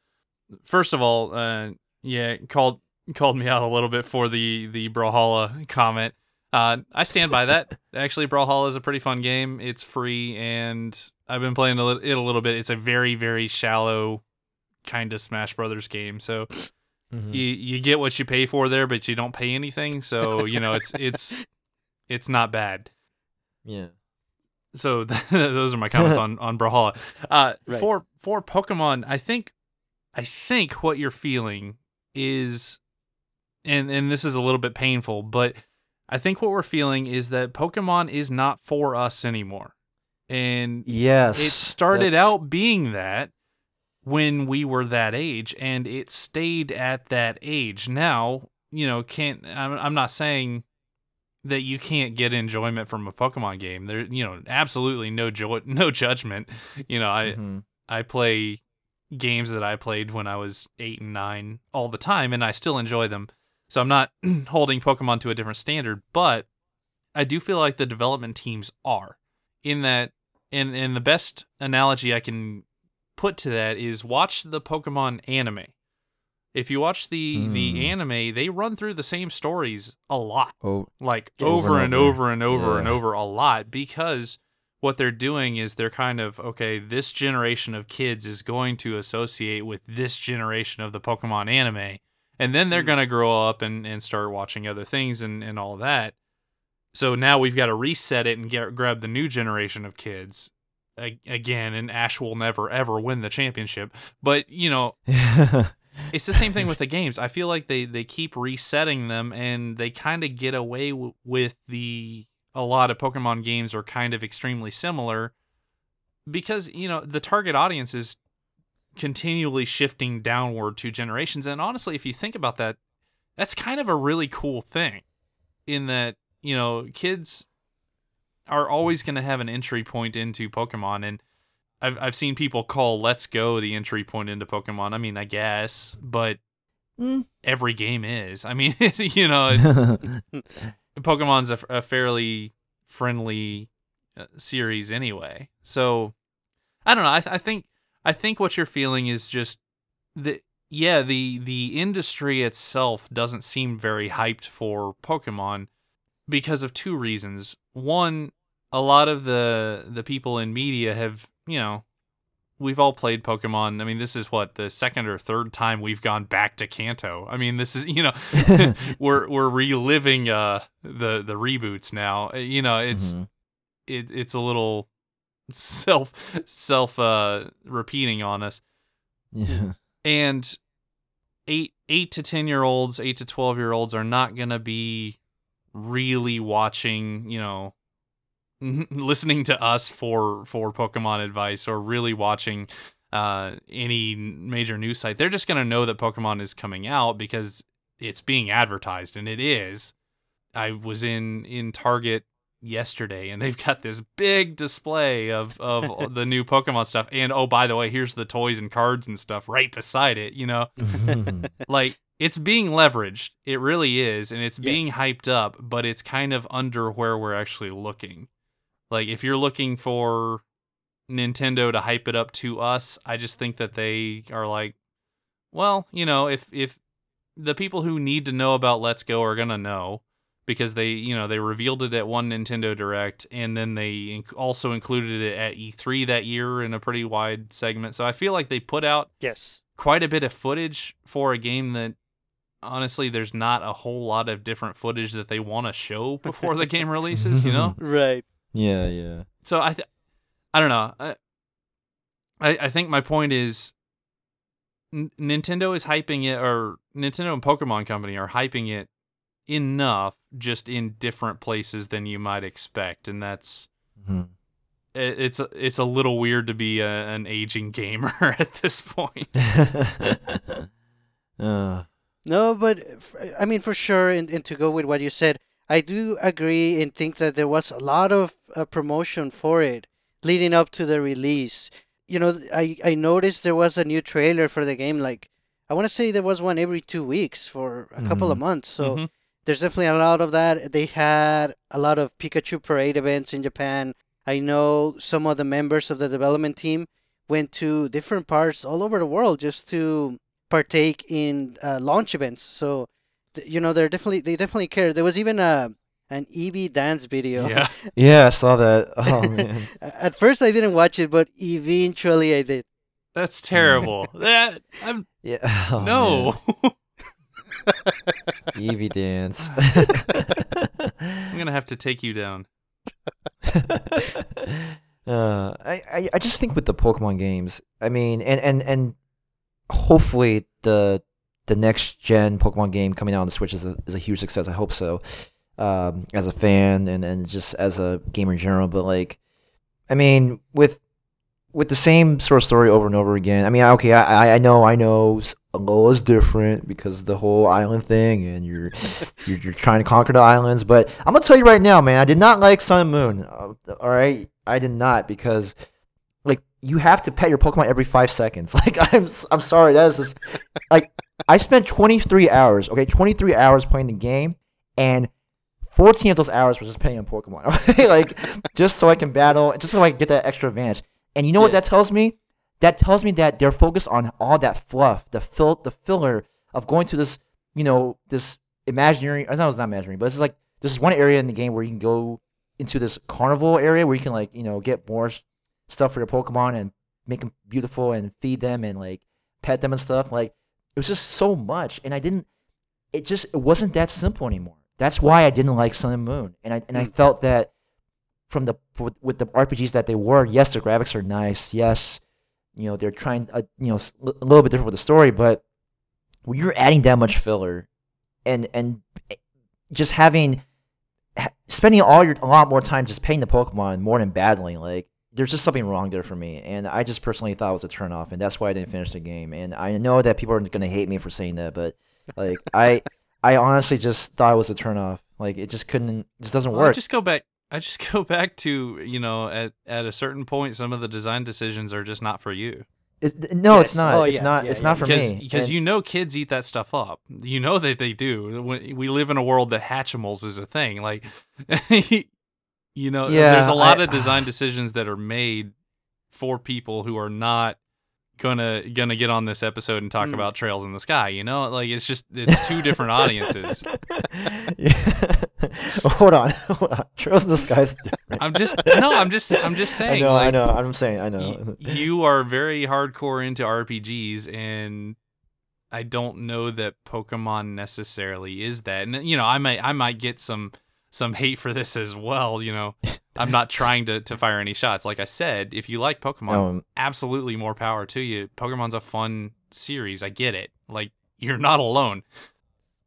First of all, uh, yeah, called called me out a little bit for the the Brawlhalla comment. Uh, I stand by that. Actually, Brawlhalla is a pretty fun game. It's free, and I've been playing it a little bit. It's a very very shallow kind of Smash Brothers game. So mhm. you you get what you pay for there, but you don't pay anything. So you know it's it's it's not bad yeah. so those are my comments on on Brawlhalla. Uh, Right. For for Pokemon, I think I think what you're feeling is, and and this is a little bit painful, but I think what we're feeling is that Pokemon is not for us anymore, and Yes. it started that's- out being that when we were that age, and it stayed at that age. Now, you know, can't I'm, I'm not saying that you can't get enjoyment from a Pokemon game. There, you know, absolutely no joy, no judgment. You know, I Mhm. I play games that I played when I was eight and nine all the time, and I still enjoy them. So I'm not holding Pokemon to a different standard, but I do feel like the development teams are in that. And and the best analogy I can put to that is watch the Pokemon anime. If you watch the Hmm. the anime, they run through the same stories a lot Oh, like Over over and and over. over and over and over a lot because what they're doing is they're kind of okay this generation of kids is going to associate with this generation of the pokemon anime and then they're Mm. going to grow up and, and start watching other things and, and all that so now we've got to reset it and get grab the new generation of kids again and ash will never ever win the championship but you know it's the same thing with the games. I feel like they they keep resetting them, and they kind of get away w- with the a lot of Pokemon games are kind of extremely similar because you know the target audience is continually shifting downward to generations. And honestly, if you think about that, that's kind of a really cool thing. In that you know kids are always going to have an entry point into Pokemon, and I've I've seen people call Let's Go the entry point into Pokemon. I mean, I guess, but Mm. every game is. I mean, you know, it's Pokemon's a, a fairly friendly uh, series anyway. So I don't know. I, th- I think I think what you're feeling is just the yeah the the industry itself doesn't seem very hyped for Pokemon because of two reasons. One, a lot of the the people in media have you know we've all played Pokemon. I mean, this is what the second or third time we've gone back to Kanto. I mean, this is you know we're we're reliving uh the the reboots now. Uh, You know, it's Mhm. it it's a little self self uh repeating on us. yeah. And eight eight to ten year olds, eight to twelve year olds are not gonna be really watching, you know, listening to us for for Pokemon advice or really watching uh any major news site. They're just gonna know that Pokemon is coming out because it's being advertised and it is. I was in in Target yesterday and they've got this big display of of the new Pokemon stuff. And oh by the way here's the toys and cards and stuff right beside it you know? Mm-hmm. Like it's being leveraged. It really is and it's being Yes. hyped up but it's kind of under where we're actually looking. Like if you're looking for Nintendo to hype it up to us I just think that they are like well you know if if the people who need to know about Let's Go are going to know because they you know they revealed it at one Nintendo Direct and then they inc- also included it at E3 that year in a pretty wide segment. So I feel like they put out Yes. quite a bit of footage for a game that honestly there's not a whole lot of different footage that they want to show before the game releases, you know? Right. yeah, yeah. So I th- I don't know. I, I I think my point is N- Nintendo is hyping it or Nintendo and Pokemon Company are hyping it enough just in different places than you might expect and that's Mhm. it- it's a- it's a little weird to be a, an aging gamer at this point. uh, No, but I mean, for sure, and, and to go with what you said, I do agree and think that there was a lot of uh, promotion for it leading up to the release. You know, I, I noticed there was a new trailer for the game. Like, I want to say there was one every two weeks for a couple of Mhm. months. So Mhm. There's definitely a lot of that. They had a lot of Pikachu parade events in Japan. I know some of the members of the development team went to different parts all over the world just to partake in uh, launch events. So, th- you know, they're definitely they definitely care. There was even a an Eevee dance video. Yeah. yeah, I saw that. Oh man. At first, I didn't watch it, but eventually I did. That's terrible. that I'm Yeah. oh, no. Eevee dance. I'm going to have to take you down. uh, I, I I just think with the Pokemon games, I mean, and and and hopefully the the next gen Pokemon game coming out on the Switch is a is a huge success. I hope so. Um, as a fan and and just as a gamer in general, but like, I mean, with with the same sort of story over and over again. I mean, okay, I- I know I know Alola's different because the whole island thing, and you're you're, you're trying to conquer the islands. But I'm gonna tell you right now, man, I did not like Sun and Moon. Uh, all right, I did not because like you have to pet your Pokemon every five seconds. Like I'm I'm sorry, that is just like I spent 23 hours. Okay, 23 hours playing the game, and 14 of those hours were just playing on Pokemon. Okay, like just so I can battle, just so I can get that extra advantage. And you know what that tells me? That tells me that they're focused on all that fluff, the fill, the filler of going to this, you know, this imaginary. Or no, it's not imaginary, but is like this is one area in the game where you can go into this carnival area where you can like you know get more stuff for your Pokemon and make them beautiful and feed them and like pet them and stuff. Like it was just so much, and I didn't. It just it wasn't that simple anymore. That's why I didn't like Sun and Moon, and I and I felt that from the with the RPGs that they were, yes, the graphics are nice. Yes, you know they're trying, uh, you know, a little bit different with the story, but when you're adding that much filler, and and just having spending all your a lot more time just paying the Pokemon more than battling, like there's just something wrong there for me. And I just personally thought it was a turn off, and that's why I didn't finish the game. And I know that people are gonna hate me for saying that, but like I I honestly just thought it was a turn off. Like it just couldn't, it just doesn't Well, work. just go back I just go back to you know at at a certain point, some of the design decisions are just not for you. It, no, Yes. it's not. Oh, it's yeah, not. yeah, it's yeah, not for because me. because you know kids eat that stuff up. You know that they do. We we live in a world that Hatchimals is a thing. Like, you know, Yeah, there's a lot I- of design decisions that are made for people who are not gonna gonna get on this episode and talk Mm. about trails in the sky. You know, like it's just it's two different audiences. yeah. hold on, hold on. Trails in the sky is different. I'm just no, I'm just I'm just saying. I know, like, I know. I'm saying, I know. y- you are very hardcore into RPGs, and I don't know that Pokemon necessarily is that. And you know, I might I might get some some hate for this as well. You know, I'm not trying to to fire any shots. Like I said, if you like Pokemon, Um, absolutely more power to you. Pokemon's a fun series. I get it. Like you're not alone.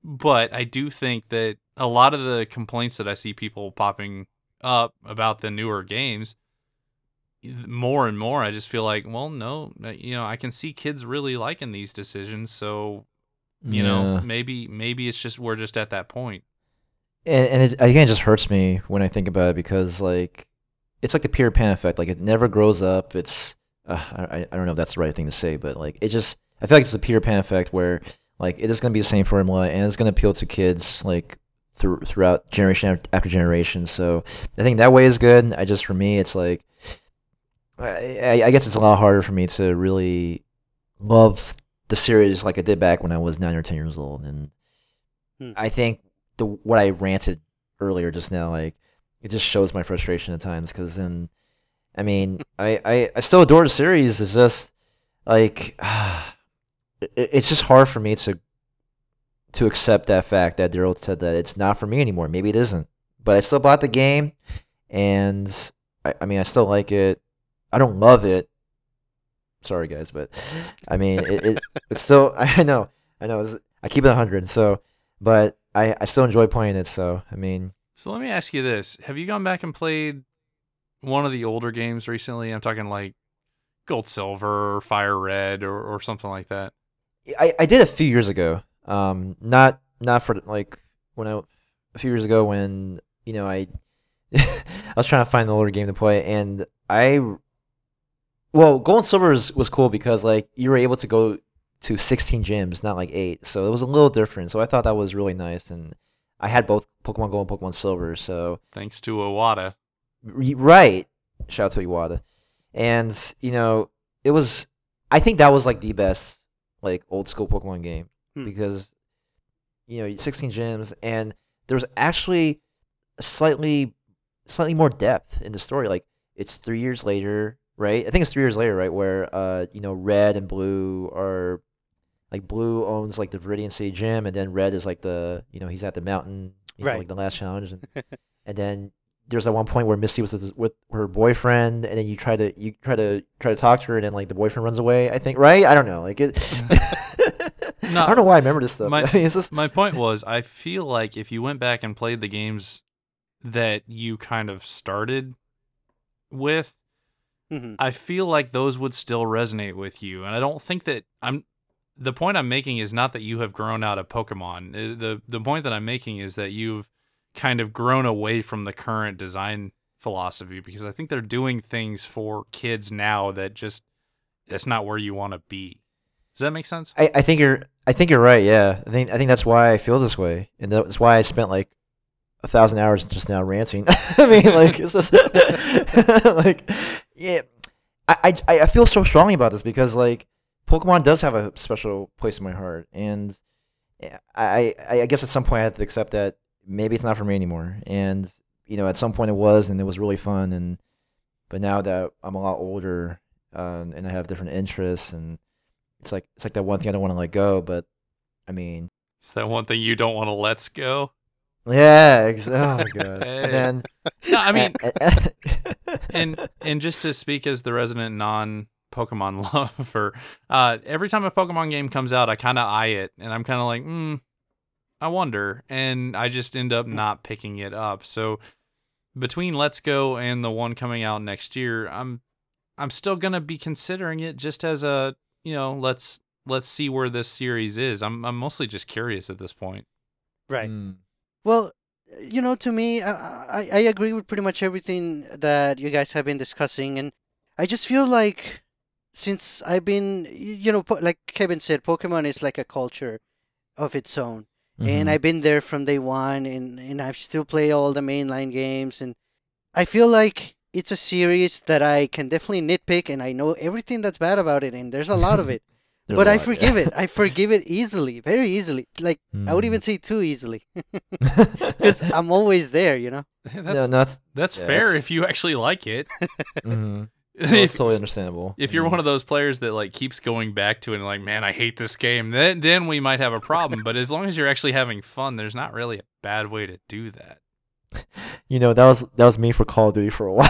But I do think that a lot of the complaints that I see people popping up about the newer games more and more I just feel like, well, no, uh, you know, I can see kids really liking these decisions, so you know, maybe maybe it's just we're just at that point. and, and it, again, it just hurts me when I think about it because like it's like the Peter Pan effect. Like it never grows up. It's uh, I I don't know if that's the right thing to say, but like it just I feel like it's the Peter Pan effect where like it is gonna be the same formula and it's gonna appeal to kids like through throughout generation after, generation. So I think that way is good. I just for me, it's like I, I- I guess it's a lot harder for me to really love the series like I did back when I was nine or ten years old, and Hmm. I think the what I ranted earlier just now, like it just shows my frustration at times. Because then, I mean, I, I I still adore the series. It's just like it, it's just hard for me to to accept that fact that Daryl said that it's not for me anymore. Maybe it isn't, but I still bought the game, and I, I mean, I still like it. I don't love it. Sorry, guys, but I mean, it, it it's still. I know, I know. it's- I keep it hundred, so but I I still enjoy playing it. So I mean, So let me ask you this: Have you gone back and played one of the older games recently? I'm talking like Gold, Silver, Fire Red, or, or something like that. I, I did a few years ago. Um, not not for like when I a few years ago when you know I I was trying to find the older game to play, and I well, Gold and Silver was, was cool because like you were able to go to 16 gyms, not like eight, so it was a little different. So I thought that was really nice, and I had both Pokemon Gold and Pokemon Silver, so Thanks to Iwata. Right. Shout out to Iwata. And, you know, it was I think that was like the best like old school Pokemon game Hmm. because you know, 16 gyms and there was actually slightly slightly more depth in the story like it's 3 years later, right? I think it's 3 years later, right, where uh you know, red and blue are like blue owns like the Viridian City gym and then red is like the, you know, he's at the mountain, he's Right. like the last challenge and and then there's at one point where Misty was with, with her boyfriend, and then you try to you try to try to talk to her, and then like the boyfriend runs away. I think right? I don't know. Like it. No, I don't know why I remember this stuff. my- I mean, just My point was, I feel like if you went back and played the games that you kind of started with, Mhm. I feel like those would still resonate with you. And I don't think that I'm the point I'm making is not that you have grown out of Pokemon. Uh, The the point that I'm making is that you've kind of grown away from the current design philosophy because I think they're doing things for kids now that just that's not where you want to be. Does that make sense? I, I think you're I think you're right. Yeah, I think I think that's why I feel this way, and that's why I spent like a thousand hours just now ranting. I mean, like it's just like yeah. I, I I feel so strongly about this because like Pokemon does have a special place in my heart, and I I, I guess at some point I have to accept that maybe it's not for me anymore. And you know, at some point it was, and it was really fun. And but now that I'm a lot older uh, and I have different interests, and it's like it's like that one thing I don't want to let go. But I mean, It's that one thing you don't want to let's go. yeah. Ex- oh god. Hey. And then No, I mean, and, and and just to speak as the resident non Pokemon lover, uh, every time a Pokemon game comes out, I kind of eye it, and I'm kind of like, hmm, I wonder, and I just end up not picking it up. So between Let's Go and the one coming out next year, I'm I'm still gonna be considering it just as a you know let's let's see where this series is. I'm I'm mostly just curious at this point. Right. Mm. Well, you know, to me, I, I I agree with pretty much everything that you guys have been discussing, and I just feel like since I've been, you know, po- like Kevin said, Pokemon is like a culture of its own, and Mhm. I've been there from day one, and and I still play all the mainline games, and I feel like it's a series that I can definitely nitpick, and I know everything that's bad about it, and there's a lot of it, but a I lot, forgive yeah. it. I forgive it easily, very easily. Like I would Mm. even say too easily, because I'm always there, you know. that's no, no, that's that's yeah, fair that's- if you actually like it. mhm. No, it's totally understandable. if you're Mhm. one of those players that like keeps going back to it and like, man, I hate this game, then then we might have a problem. but as long as you're actually having fun, there's not really a bad way to do that. you know that was that was me for Call of Duty for a while.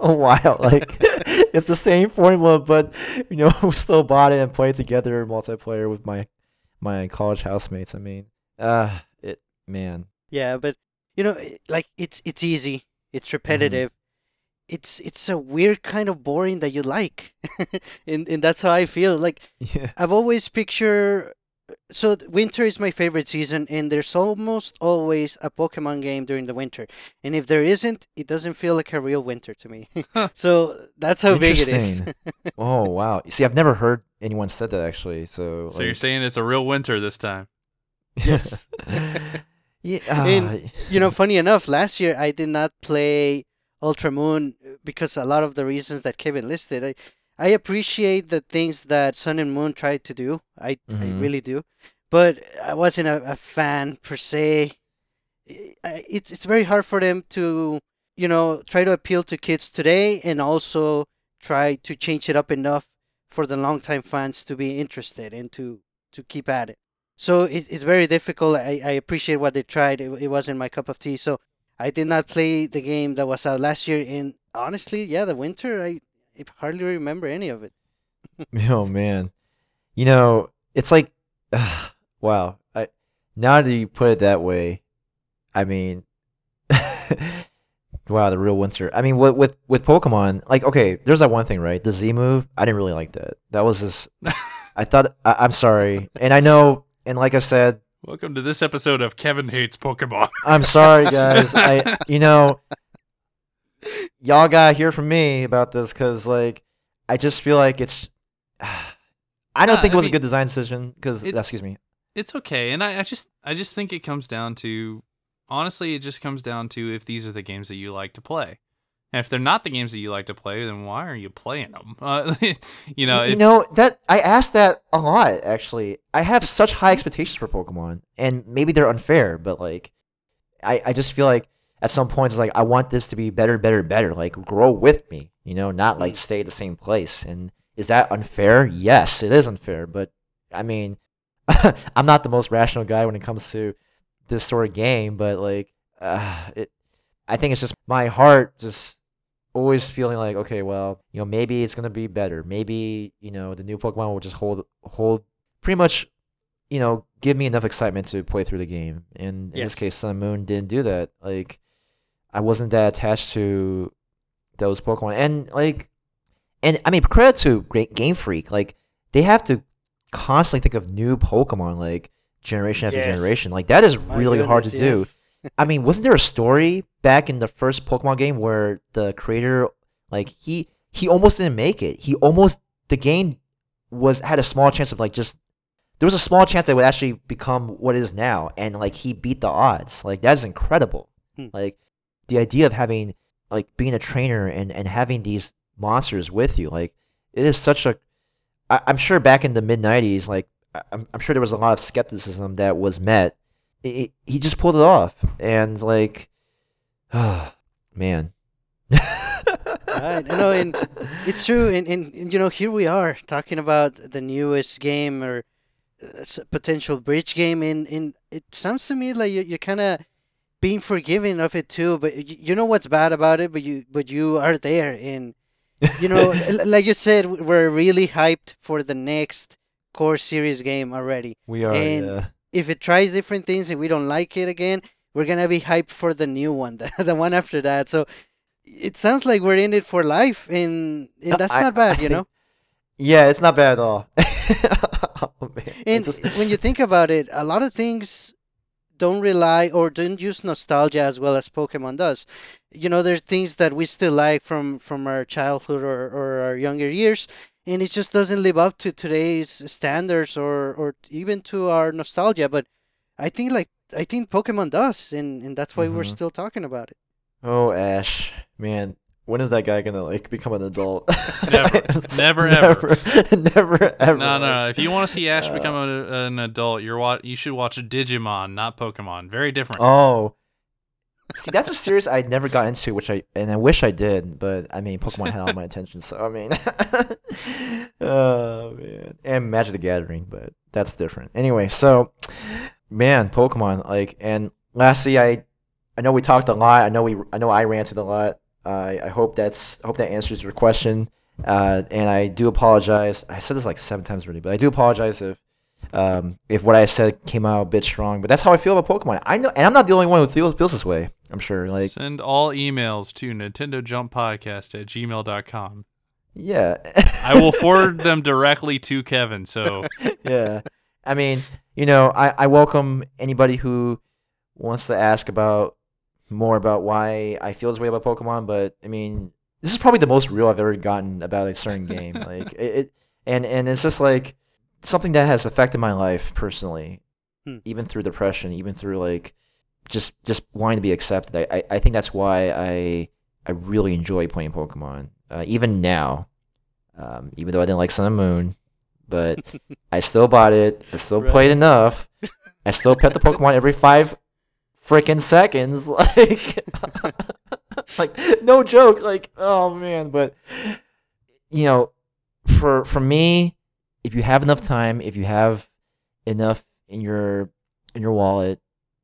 a while, like it's the same formula, but you know we still bought it and played together multiplayer with my my college housemates. I mean, uh it man. Yeah, but you know, like it's it's easy, it's repetitive, it's it's a weird kind of boring that you like, and and that's how I feel. Like Yeah. I've always picture, so winter is my favorite season, and there's almost always a Pokemon game during the winter, and if there isn't, it doesn't feel like a real winter to me. so that's how big it is. Oh wow. See, I've never heard anyone said that actually. So. So you're saying it's a real winter this time. Yes. yeah. And, ah, you know, funny enough, last year I did not play Ultra Moon uh, because a lot of the reasons that Kevin listed. I, I appreciate the things that Sun and Moon tried to do. I, I Mhm. really do. But I wasn't a, a fan per se. I- I- It's, it's very hard for them to, you know, try to appeal to kids today and also try to change it up enough for the longtime fans to be interested and to, to keep at it. So it, it's very difficult. I, I appreciate what they tried. It, it wasn't my cup of tea. So I did not play the game that was out last year. And honestly, yeah, the winter, I, I hardly remember any of it. Oh man, you know it's like, wow. I now that you put it that way, I mean, wow, the real winter. I mean, with with with Pokemon, like okay, there's that one thing, right? The Z move. I didn't really like that. That was just. I thought. I, I'm sorry, and I know, and like I said, Welcome to this episode of Kevin Hates Pokemon. I'm sorry, guys. I, you know, y'all gotta hear from me about this because, like, I just feel like it's. I don't Nah, think it I was mean, a good design decision because, excuse me. it's okay and I, I just i just think it comes down to honestly it just comes down to if these are the games that you like to play and if they're not the games that you like to play then why are you playing them uh, you know you if- know that I asked that a lot. Actually, I have such high expectations for Pokemon, and maybe they're unfair, but like, I I just feel like at some points it's like I want this to be better, better, better. Like grow with me, you know, not like stay at the same place. And is that unfair? Yes, it is unfair. But I mean, I'm not the most rational guy when it comes to this sort of game, but like, uh, it. I think it's just my heart just always feeling like okay well you know maybe it's gonna be better maybe you know the new pokemon will just hold hold pretty much you know give me enough excitement to play through the game and in Yes. this case sun and moon didn't do that like i wasn't that attached to those pokemon and like and i mean credit to great game freak like they have to constantly think of new pokemon like generation after Yes. generation like that is really hard to goodness, do. I mean, wasn't there a story back in the first Pokemon game where the creator, like he he almost didn't make it. He almost the game was had a small chance of like just there was a small chance that it would actually become what it is now, and like he beat the odds. Like that's incredible. Hmm. Like the idea of having like being a trainer and and having these monsters with you, like it is such a. I, I'm sure back in the mid '90s, like I'm I'm sure there was a lot of skepticism that was met it, it- he just pulled it off and like man Right, I know, and It's true, and, and, and, you know, here we are talking about the newest game or uh, potential bridge game, and, and it sounds to me like you, you're kind of being forgiving of it too. But you know what's bad about it, but you but you are there, and you know, like you said, we're really hyped for the next core series game already. we are and- yeah. If it tries different things and we don't like it again, we're gonna be hyped for the new one, the, the one after that. So it sounds like we're in it for life, and, and No, that's I- not bad, I you know. yeah it's not bad at all oh, man. And just- when you think about it, a lot of things don't rely or don't use nostalgia as well as Pokemon does. You know, there are things that we still like from from our childhood or, or our younger years, and it just doesn't live up to today's standards or or even to our nostalgia. But I think like I think Pokemon does, and and that's why we're Mhm. still talking about it. Oh, Ash, man, when is that guy gonna like become an adult? Never. Never, never, never, ever. No, no, no. If you want to see Ash Uh, become a, an adult, you're wa- you should watch Digimon, not Pokemon. Very different. Oh, see, that's a series I never got into, which I and I wish I did, but I mean, Pokemon had all my attention, so I mean, oh man, and Magic the Gathering, but that's different. Anyway, so man, Pokemon, like, and lastly, I, I know we talked a lot. I know we, I know I ranted a lot. I I hope that's, I hope that answers your question. Uh, and I do apologize. I said this like seven times already, but I do apologize if um, if what I said came out a bit strong. But that's how I feel about Pokemon. I know, and I'm not the only one who feels, feels this way. I'm sure. Like, Send all emails to Nintendo Jump Podcast at gmail.com. yeah, I will forward them directly to Kevin. So yeah. I mean, you know, I, I welcome anybody who wants to ask about more about why I feel this way about Pokemon. But I mean, this is probably the most real I've ever gotten about a certain game. Like it, it and and it's just like something that has affected my life personally, Hmm. even through depression, even through like just just wanting to be accepted. I, I, I think that's why I I really enjoy playing Pokemon. Uh, even now, um, even though I didn't like Sun and Moon, but I still bought it. I still Right. played enough. I still pet the Pokemon every five freaking seconds. Like, like no joke. Like, oh man. But you know, for for me, if you have enough time, if you have enough in your in your wallet,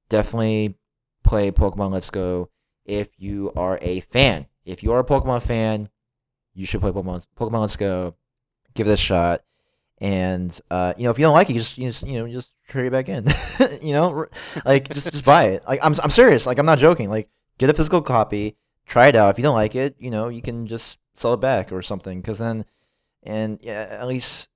definitely play Pokemon Let's Go. If you are a fan, if you are a Pokemon fan, you should play Pokemon Pokemon Let's Go. Give it a shot. And uh, you know, if you don't like it, you just you, just, you know just trade it back in. you know, like just just buy it. Like I'm I'm serious. Like I'm not joking. Like get a physical copy, try it out. If you don't like it, you know, you can just sell it back or something. Because then, and yeah, at least,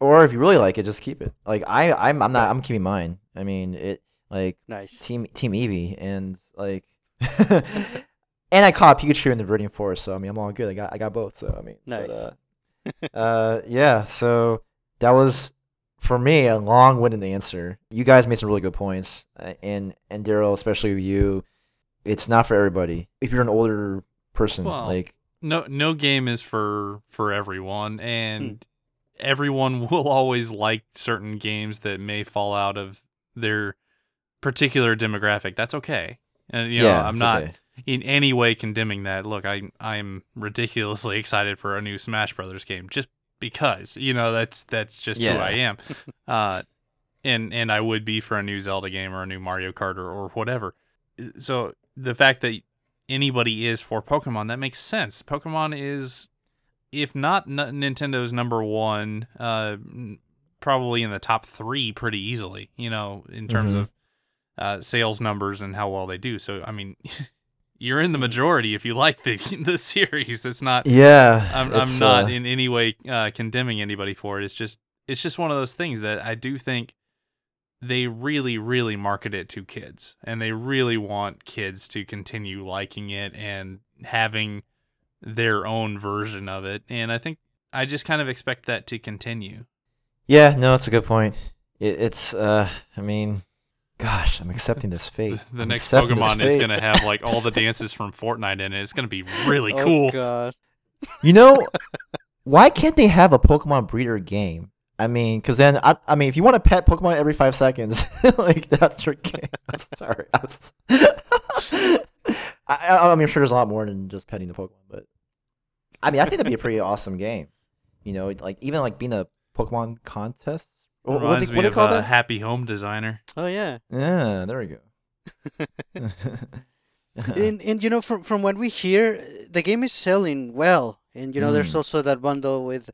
or if you really like it, just keep it. Like I I'm I'm not I'm keeping mine. I mean it like Nice. Team Team Eevee and like. and I caught Pikachu in the Viridian Forest, so I mean I'm all good. I got I got both, so I mean. but, Nice. uh, uh, yeah. So that was for me a long-winded answer. You guys made some really good points, uh, and and Daryl, especially with you, it's not for everybody. If you're an older person, Well, like no no game is for for everyone and everyone will always like certain games that may fall out of their particular demographic. That's okay. And you know, yeah, I'm not okay. in any way condemning that. Look, I I'm ridiculously excited for a new Smash Brothers game just because, you know, that's that's just who I am. uh and and I would be for a new Zelda game or a new Mario Kart or, or whatever. So the fact that anybody is for Pokemon, that makes sense. Pokemon is if not N- Nintendo's number 1, uh n- probably in the top 3 pretty easily, you know, in terms Mhm. of uh, sales numbers and how well they do. So I mean, you're in the majority if you like the the series. It's not. Yeah, I'm I'm not uh, in any way uh, condemning anybody for it. It's just it's just one of those things that I do think they really really market it to kids and they really want kids to continue liking it and having their own version of it and I think I just kind of expect that to continue. yeah. No, that's a good point. It, it's uh, I mean, gosh, I'm accepting this fate. The I'm next Pokemon is going to have like all the dances from Fortnite in it. It's going to be really Oh, cool. God. You know, why can't they have a Pokemon breeder game? I mean, because then I, I mean, if you want to pet Pokemon every five seconds, like that's your game. I'm sorry. I, was, I, I, I mean, I'm sure there's a lot more than just petting the Pokemon, but I mean, I think that'd be a pretty awesome game. You know, like even like being a Pokemon contest. What, what Reminds they, me what they of call uh, that? Happy Home Designer. Oh yeah. Yeah, there we go. and and you know from from what we hear, the game is selling well, and you know there's Mm. also that bundle with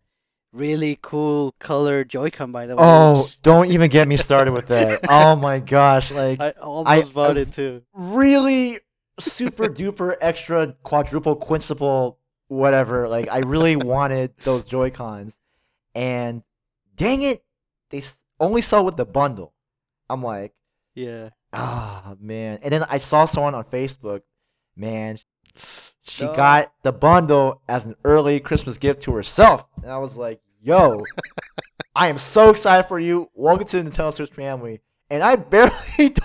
really cool color Joy-Con by the way. oh, don't even get me started with that. Oh my gosh, like I almost bought I- too. really super duper extra quadruple quintuple whatever like i really wanted those joy cons and dang it they only sell with the bundle i'm like Yeah. Ah man. And then I saw someone on Facebook, man. She No. got the bundle as an early Christmas gift to herself. And I was like, yo, I am so excited for you. Welcome to the Nintendo Switch family. And I barely,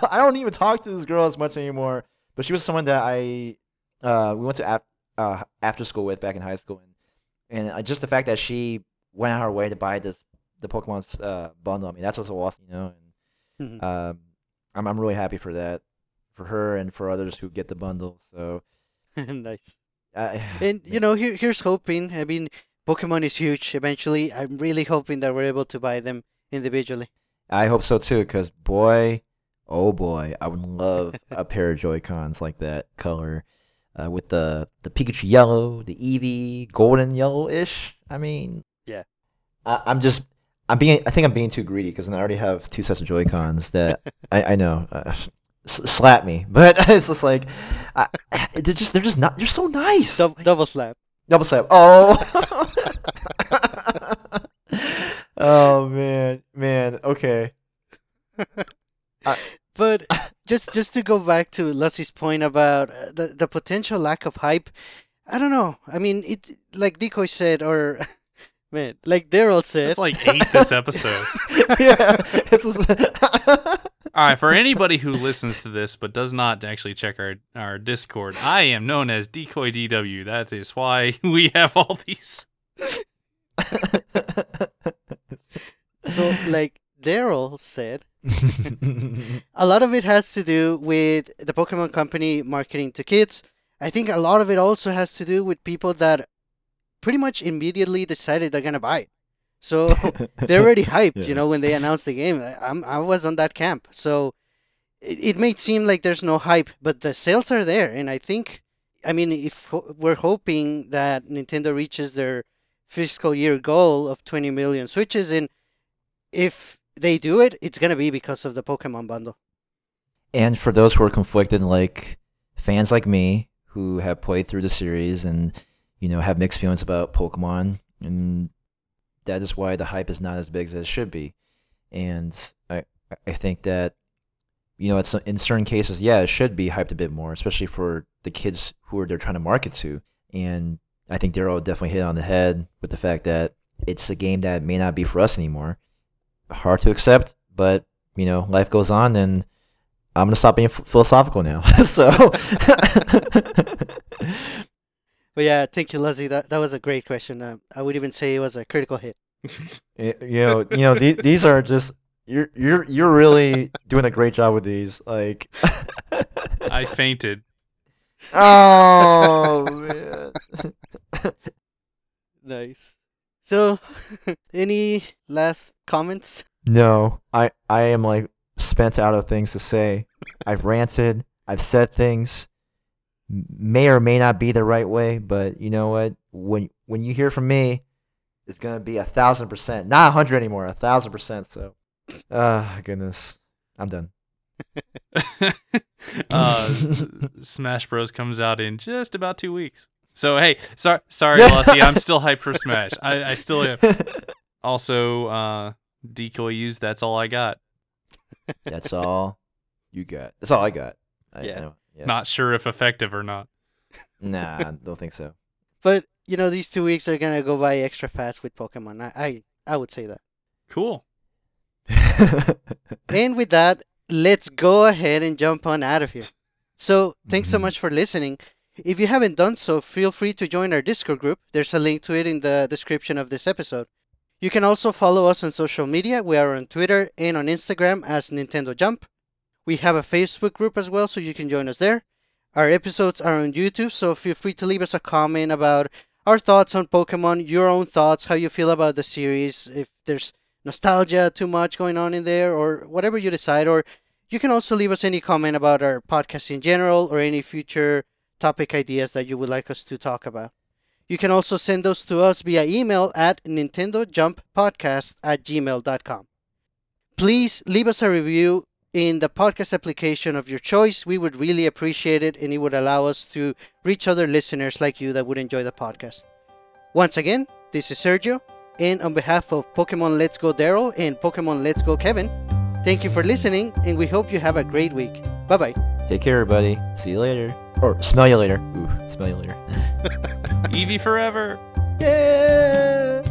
I don't even talk to this girl as much anymore. But she was someone that I, uh, we went to uh, after school with back in high school. And, and uh, just the fact that she went out her way to buy this, the Pokemon uh, bundle, I mean, that's also awesome, you know? And Mhm. um, I'm, I'm really happy for that, for her and for others who get the bundle. So, nice. uh, And you know, here, here's hoping. I mean, Pokemon is huge. Eventually, I'm really hoping that we're able to buy them individually. I hope so too, because boy, oh boy, I would love a pair of Joy Cons like that color, uh, with the the Pikachu yellow, the Eevee golden yellow ish. I mean, Yeah. I, I'm just. I'm being. I think I'm being too greedy because I already have two sets of Joy Cons that I, I know. Uh, slap me, but it's just like I, they're just they're just not. They're so nice. Dou- double slap. Double slap. Oh. oh man, man. Okay. But just just to go back to Lucy's point about uh, the the potential lack of hype, I don't know. I mean, it like Decoy said, or man, like Daryl said. It's like eight this episode. yeah. It's All right, for anybody who listens to this but does not actually check our our Discord, I am known as Decoy DW. That is why we have all these. so like Daryl said, a lot of it has to do with the Pokemon Company marketing to kids. I think a lot of it also has to do with people that pretty much immediately decided they're gonna buy it. So they're already hyped, Yeah. you know, when they announced the game. I- I'm I was on that camp, so it, it may seem like there's no hype, but the sales are there, and I think, I mean, if ho- we're hoping that Nintendo reaches their fiscal year goal of 20 million Switches, and if they do it, it's gonna be because of the Pokemon bundle. and for those who are conflicted, like fans like me who have played through the series and you know have mixed feelings about Pokemon, and that is why the hype is not as big as it should be. And I I think that you know it's in certain cases, yeah, it should be hyped a bit more, especially for the kids who are they're trying to market to. And I think Daryl definitely hit on the head with the fact that it's a game that may not be for us anymore. Hard to accept, but you know, life goes on, and I'm gonna stop being f- philosophical now. so, But yeah, thank you, Leslie. That that was a great question. Uh, I would even say it was a critical hit. you know, you know, the- these are just you're you're you're really doing a great job with these. Like, I fainted. oh man. Nice. So, any last comments? No, I I am like spent out of things to say. I've ranted. I've said things. M- May or may not be the right way, but you know what? When when you hear from me, it's gonna be a thousand percent, not a hundred anymore, a thousand percent. So, ah, goodness, I'm done. uh, Smash Bros comes out in just about two weeks. So hey, sorry, sorry, Lusty, I'm still hyped for Smash. I, I still am. Also, uh, decoy use. That's all I got. That's all you got. That's all I got. I, Yeah. I know- yeah. Not sure if effective or not. Nah, I don't think so. But you know, these two weeks are gonna go by extra fast with Pokemon. I I, I would say that. Cool. and with that, let's go ahead and jump on out of here. So, thanks so Mhm. much for listening. If you haven't done so, feel free to join our Discord group. There's a link to it in the description of this episode. You can also follow us on social media. We are on Twitter and on Instagram as Nintendo Jump. We have a Facebook group as well, so you can join us there. Our episodes are on YouTube, so feel free to leave us a comment about our thoughts on Pokemon, your own thoughts, how you feel about the series, if there's nostalgia too much going on in there, or whatever you decide. Or you can also leave us any comment about our podcast in general or any future topic ideas that you would like us to talk about. You can also send those to us via email at nintendojumppodcast at gmail.com. Please leave us a review in the podcast application of your choice. We would really appreciate it and it would allow us to reach other listeners like you that would enjoy the podcast. Once again, this is Sergio, and on behalf of Pokemon Let's Go Daryl and Pokemon Let's Go Kevin, Thank you for listening, and we hope you have a great week. Bye bye. Take care, everybody. See you later. Or smell you later. Ooh, smell you later. Eevee forever. Yeah.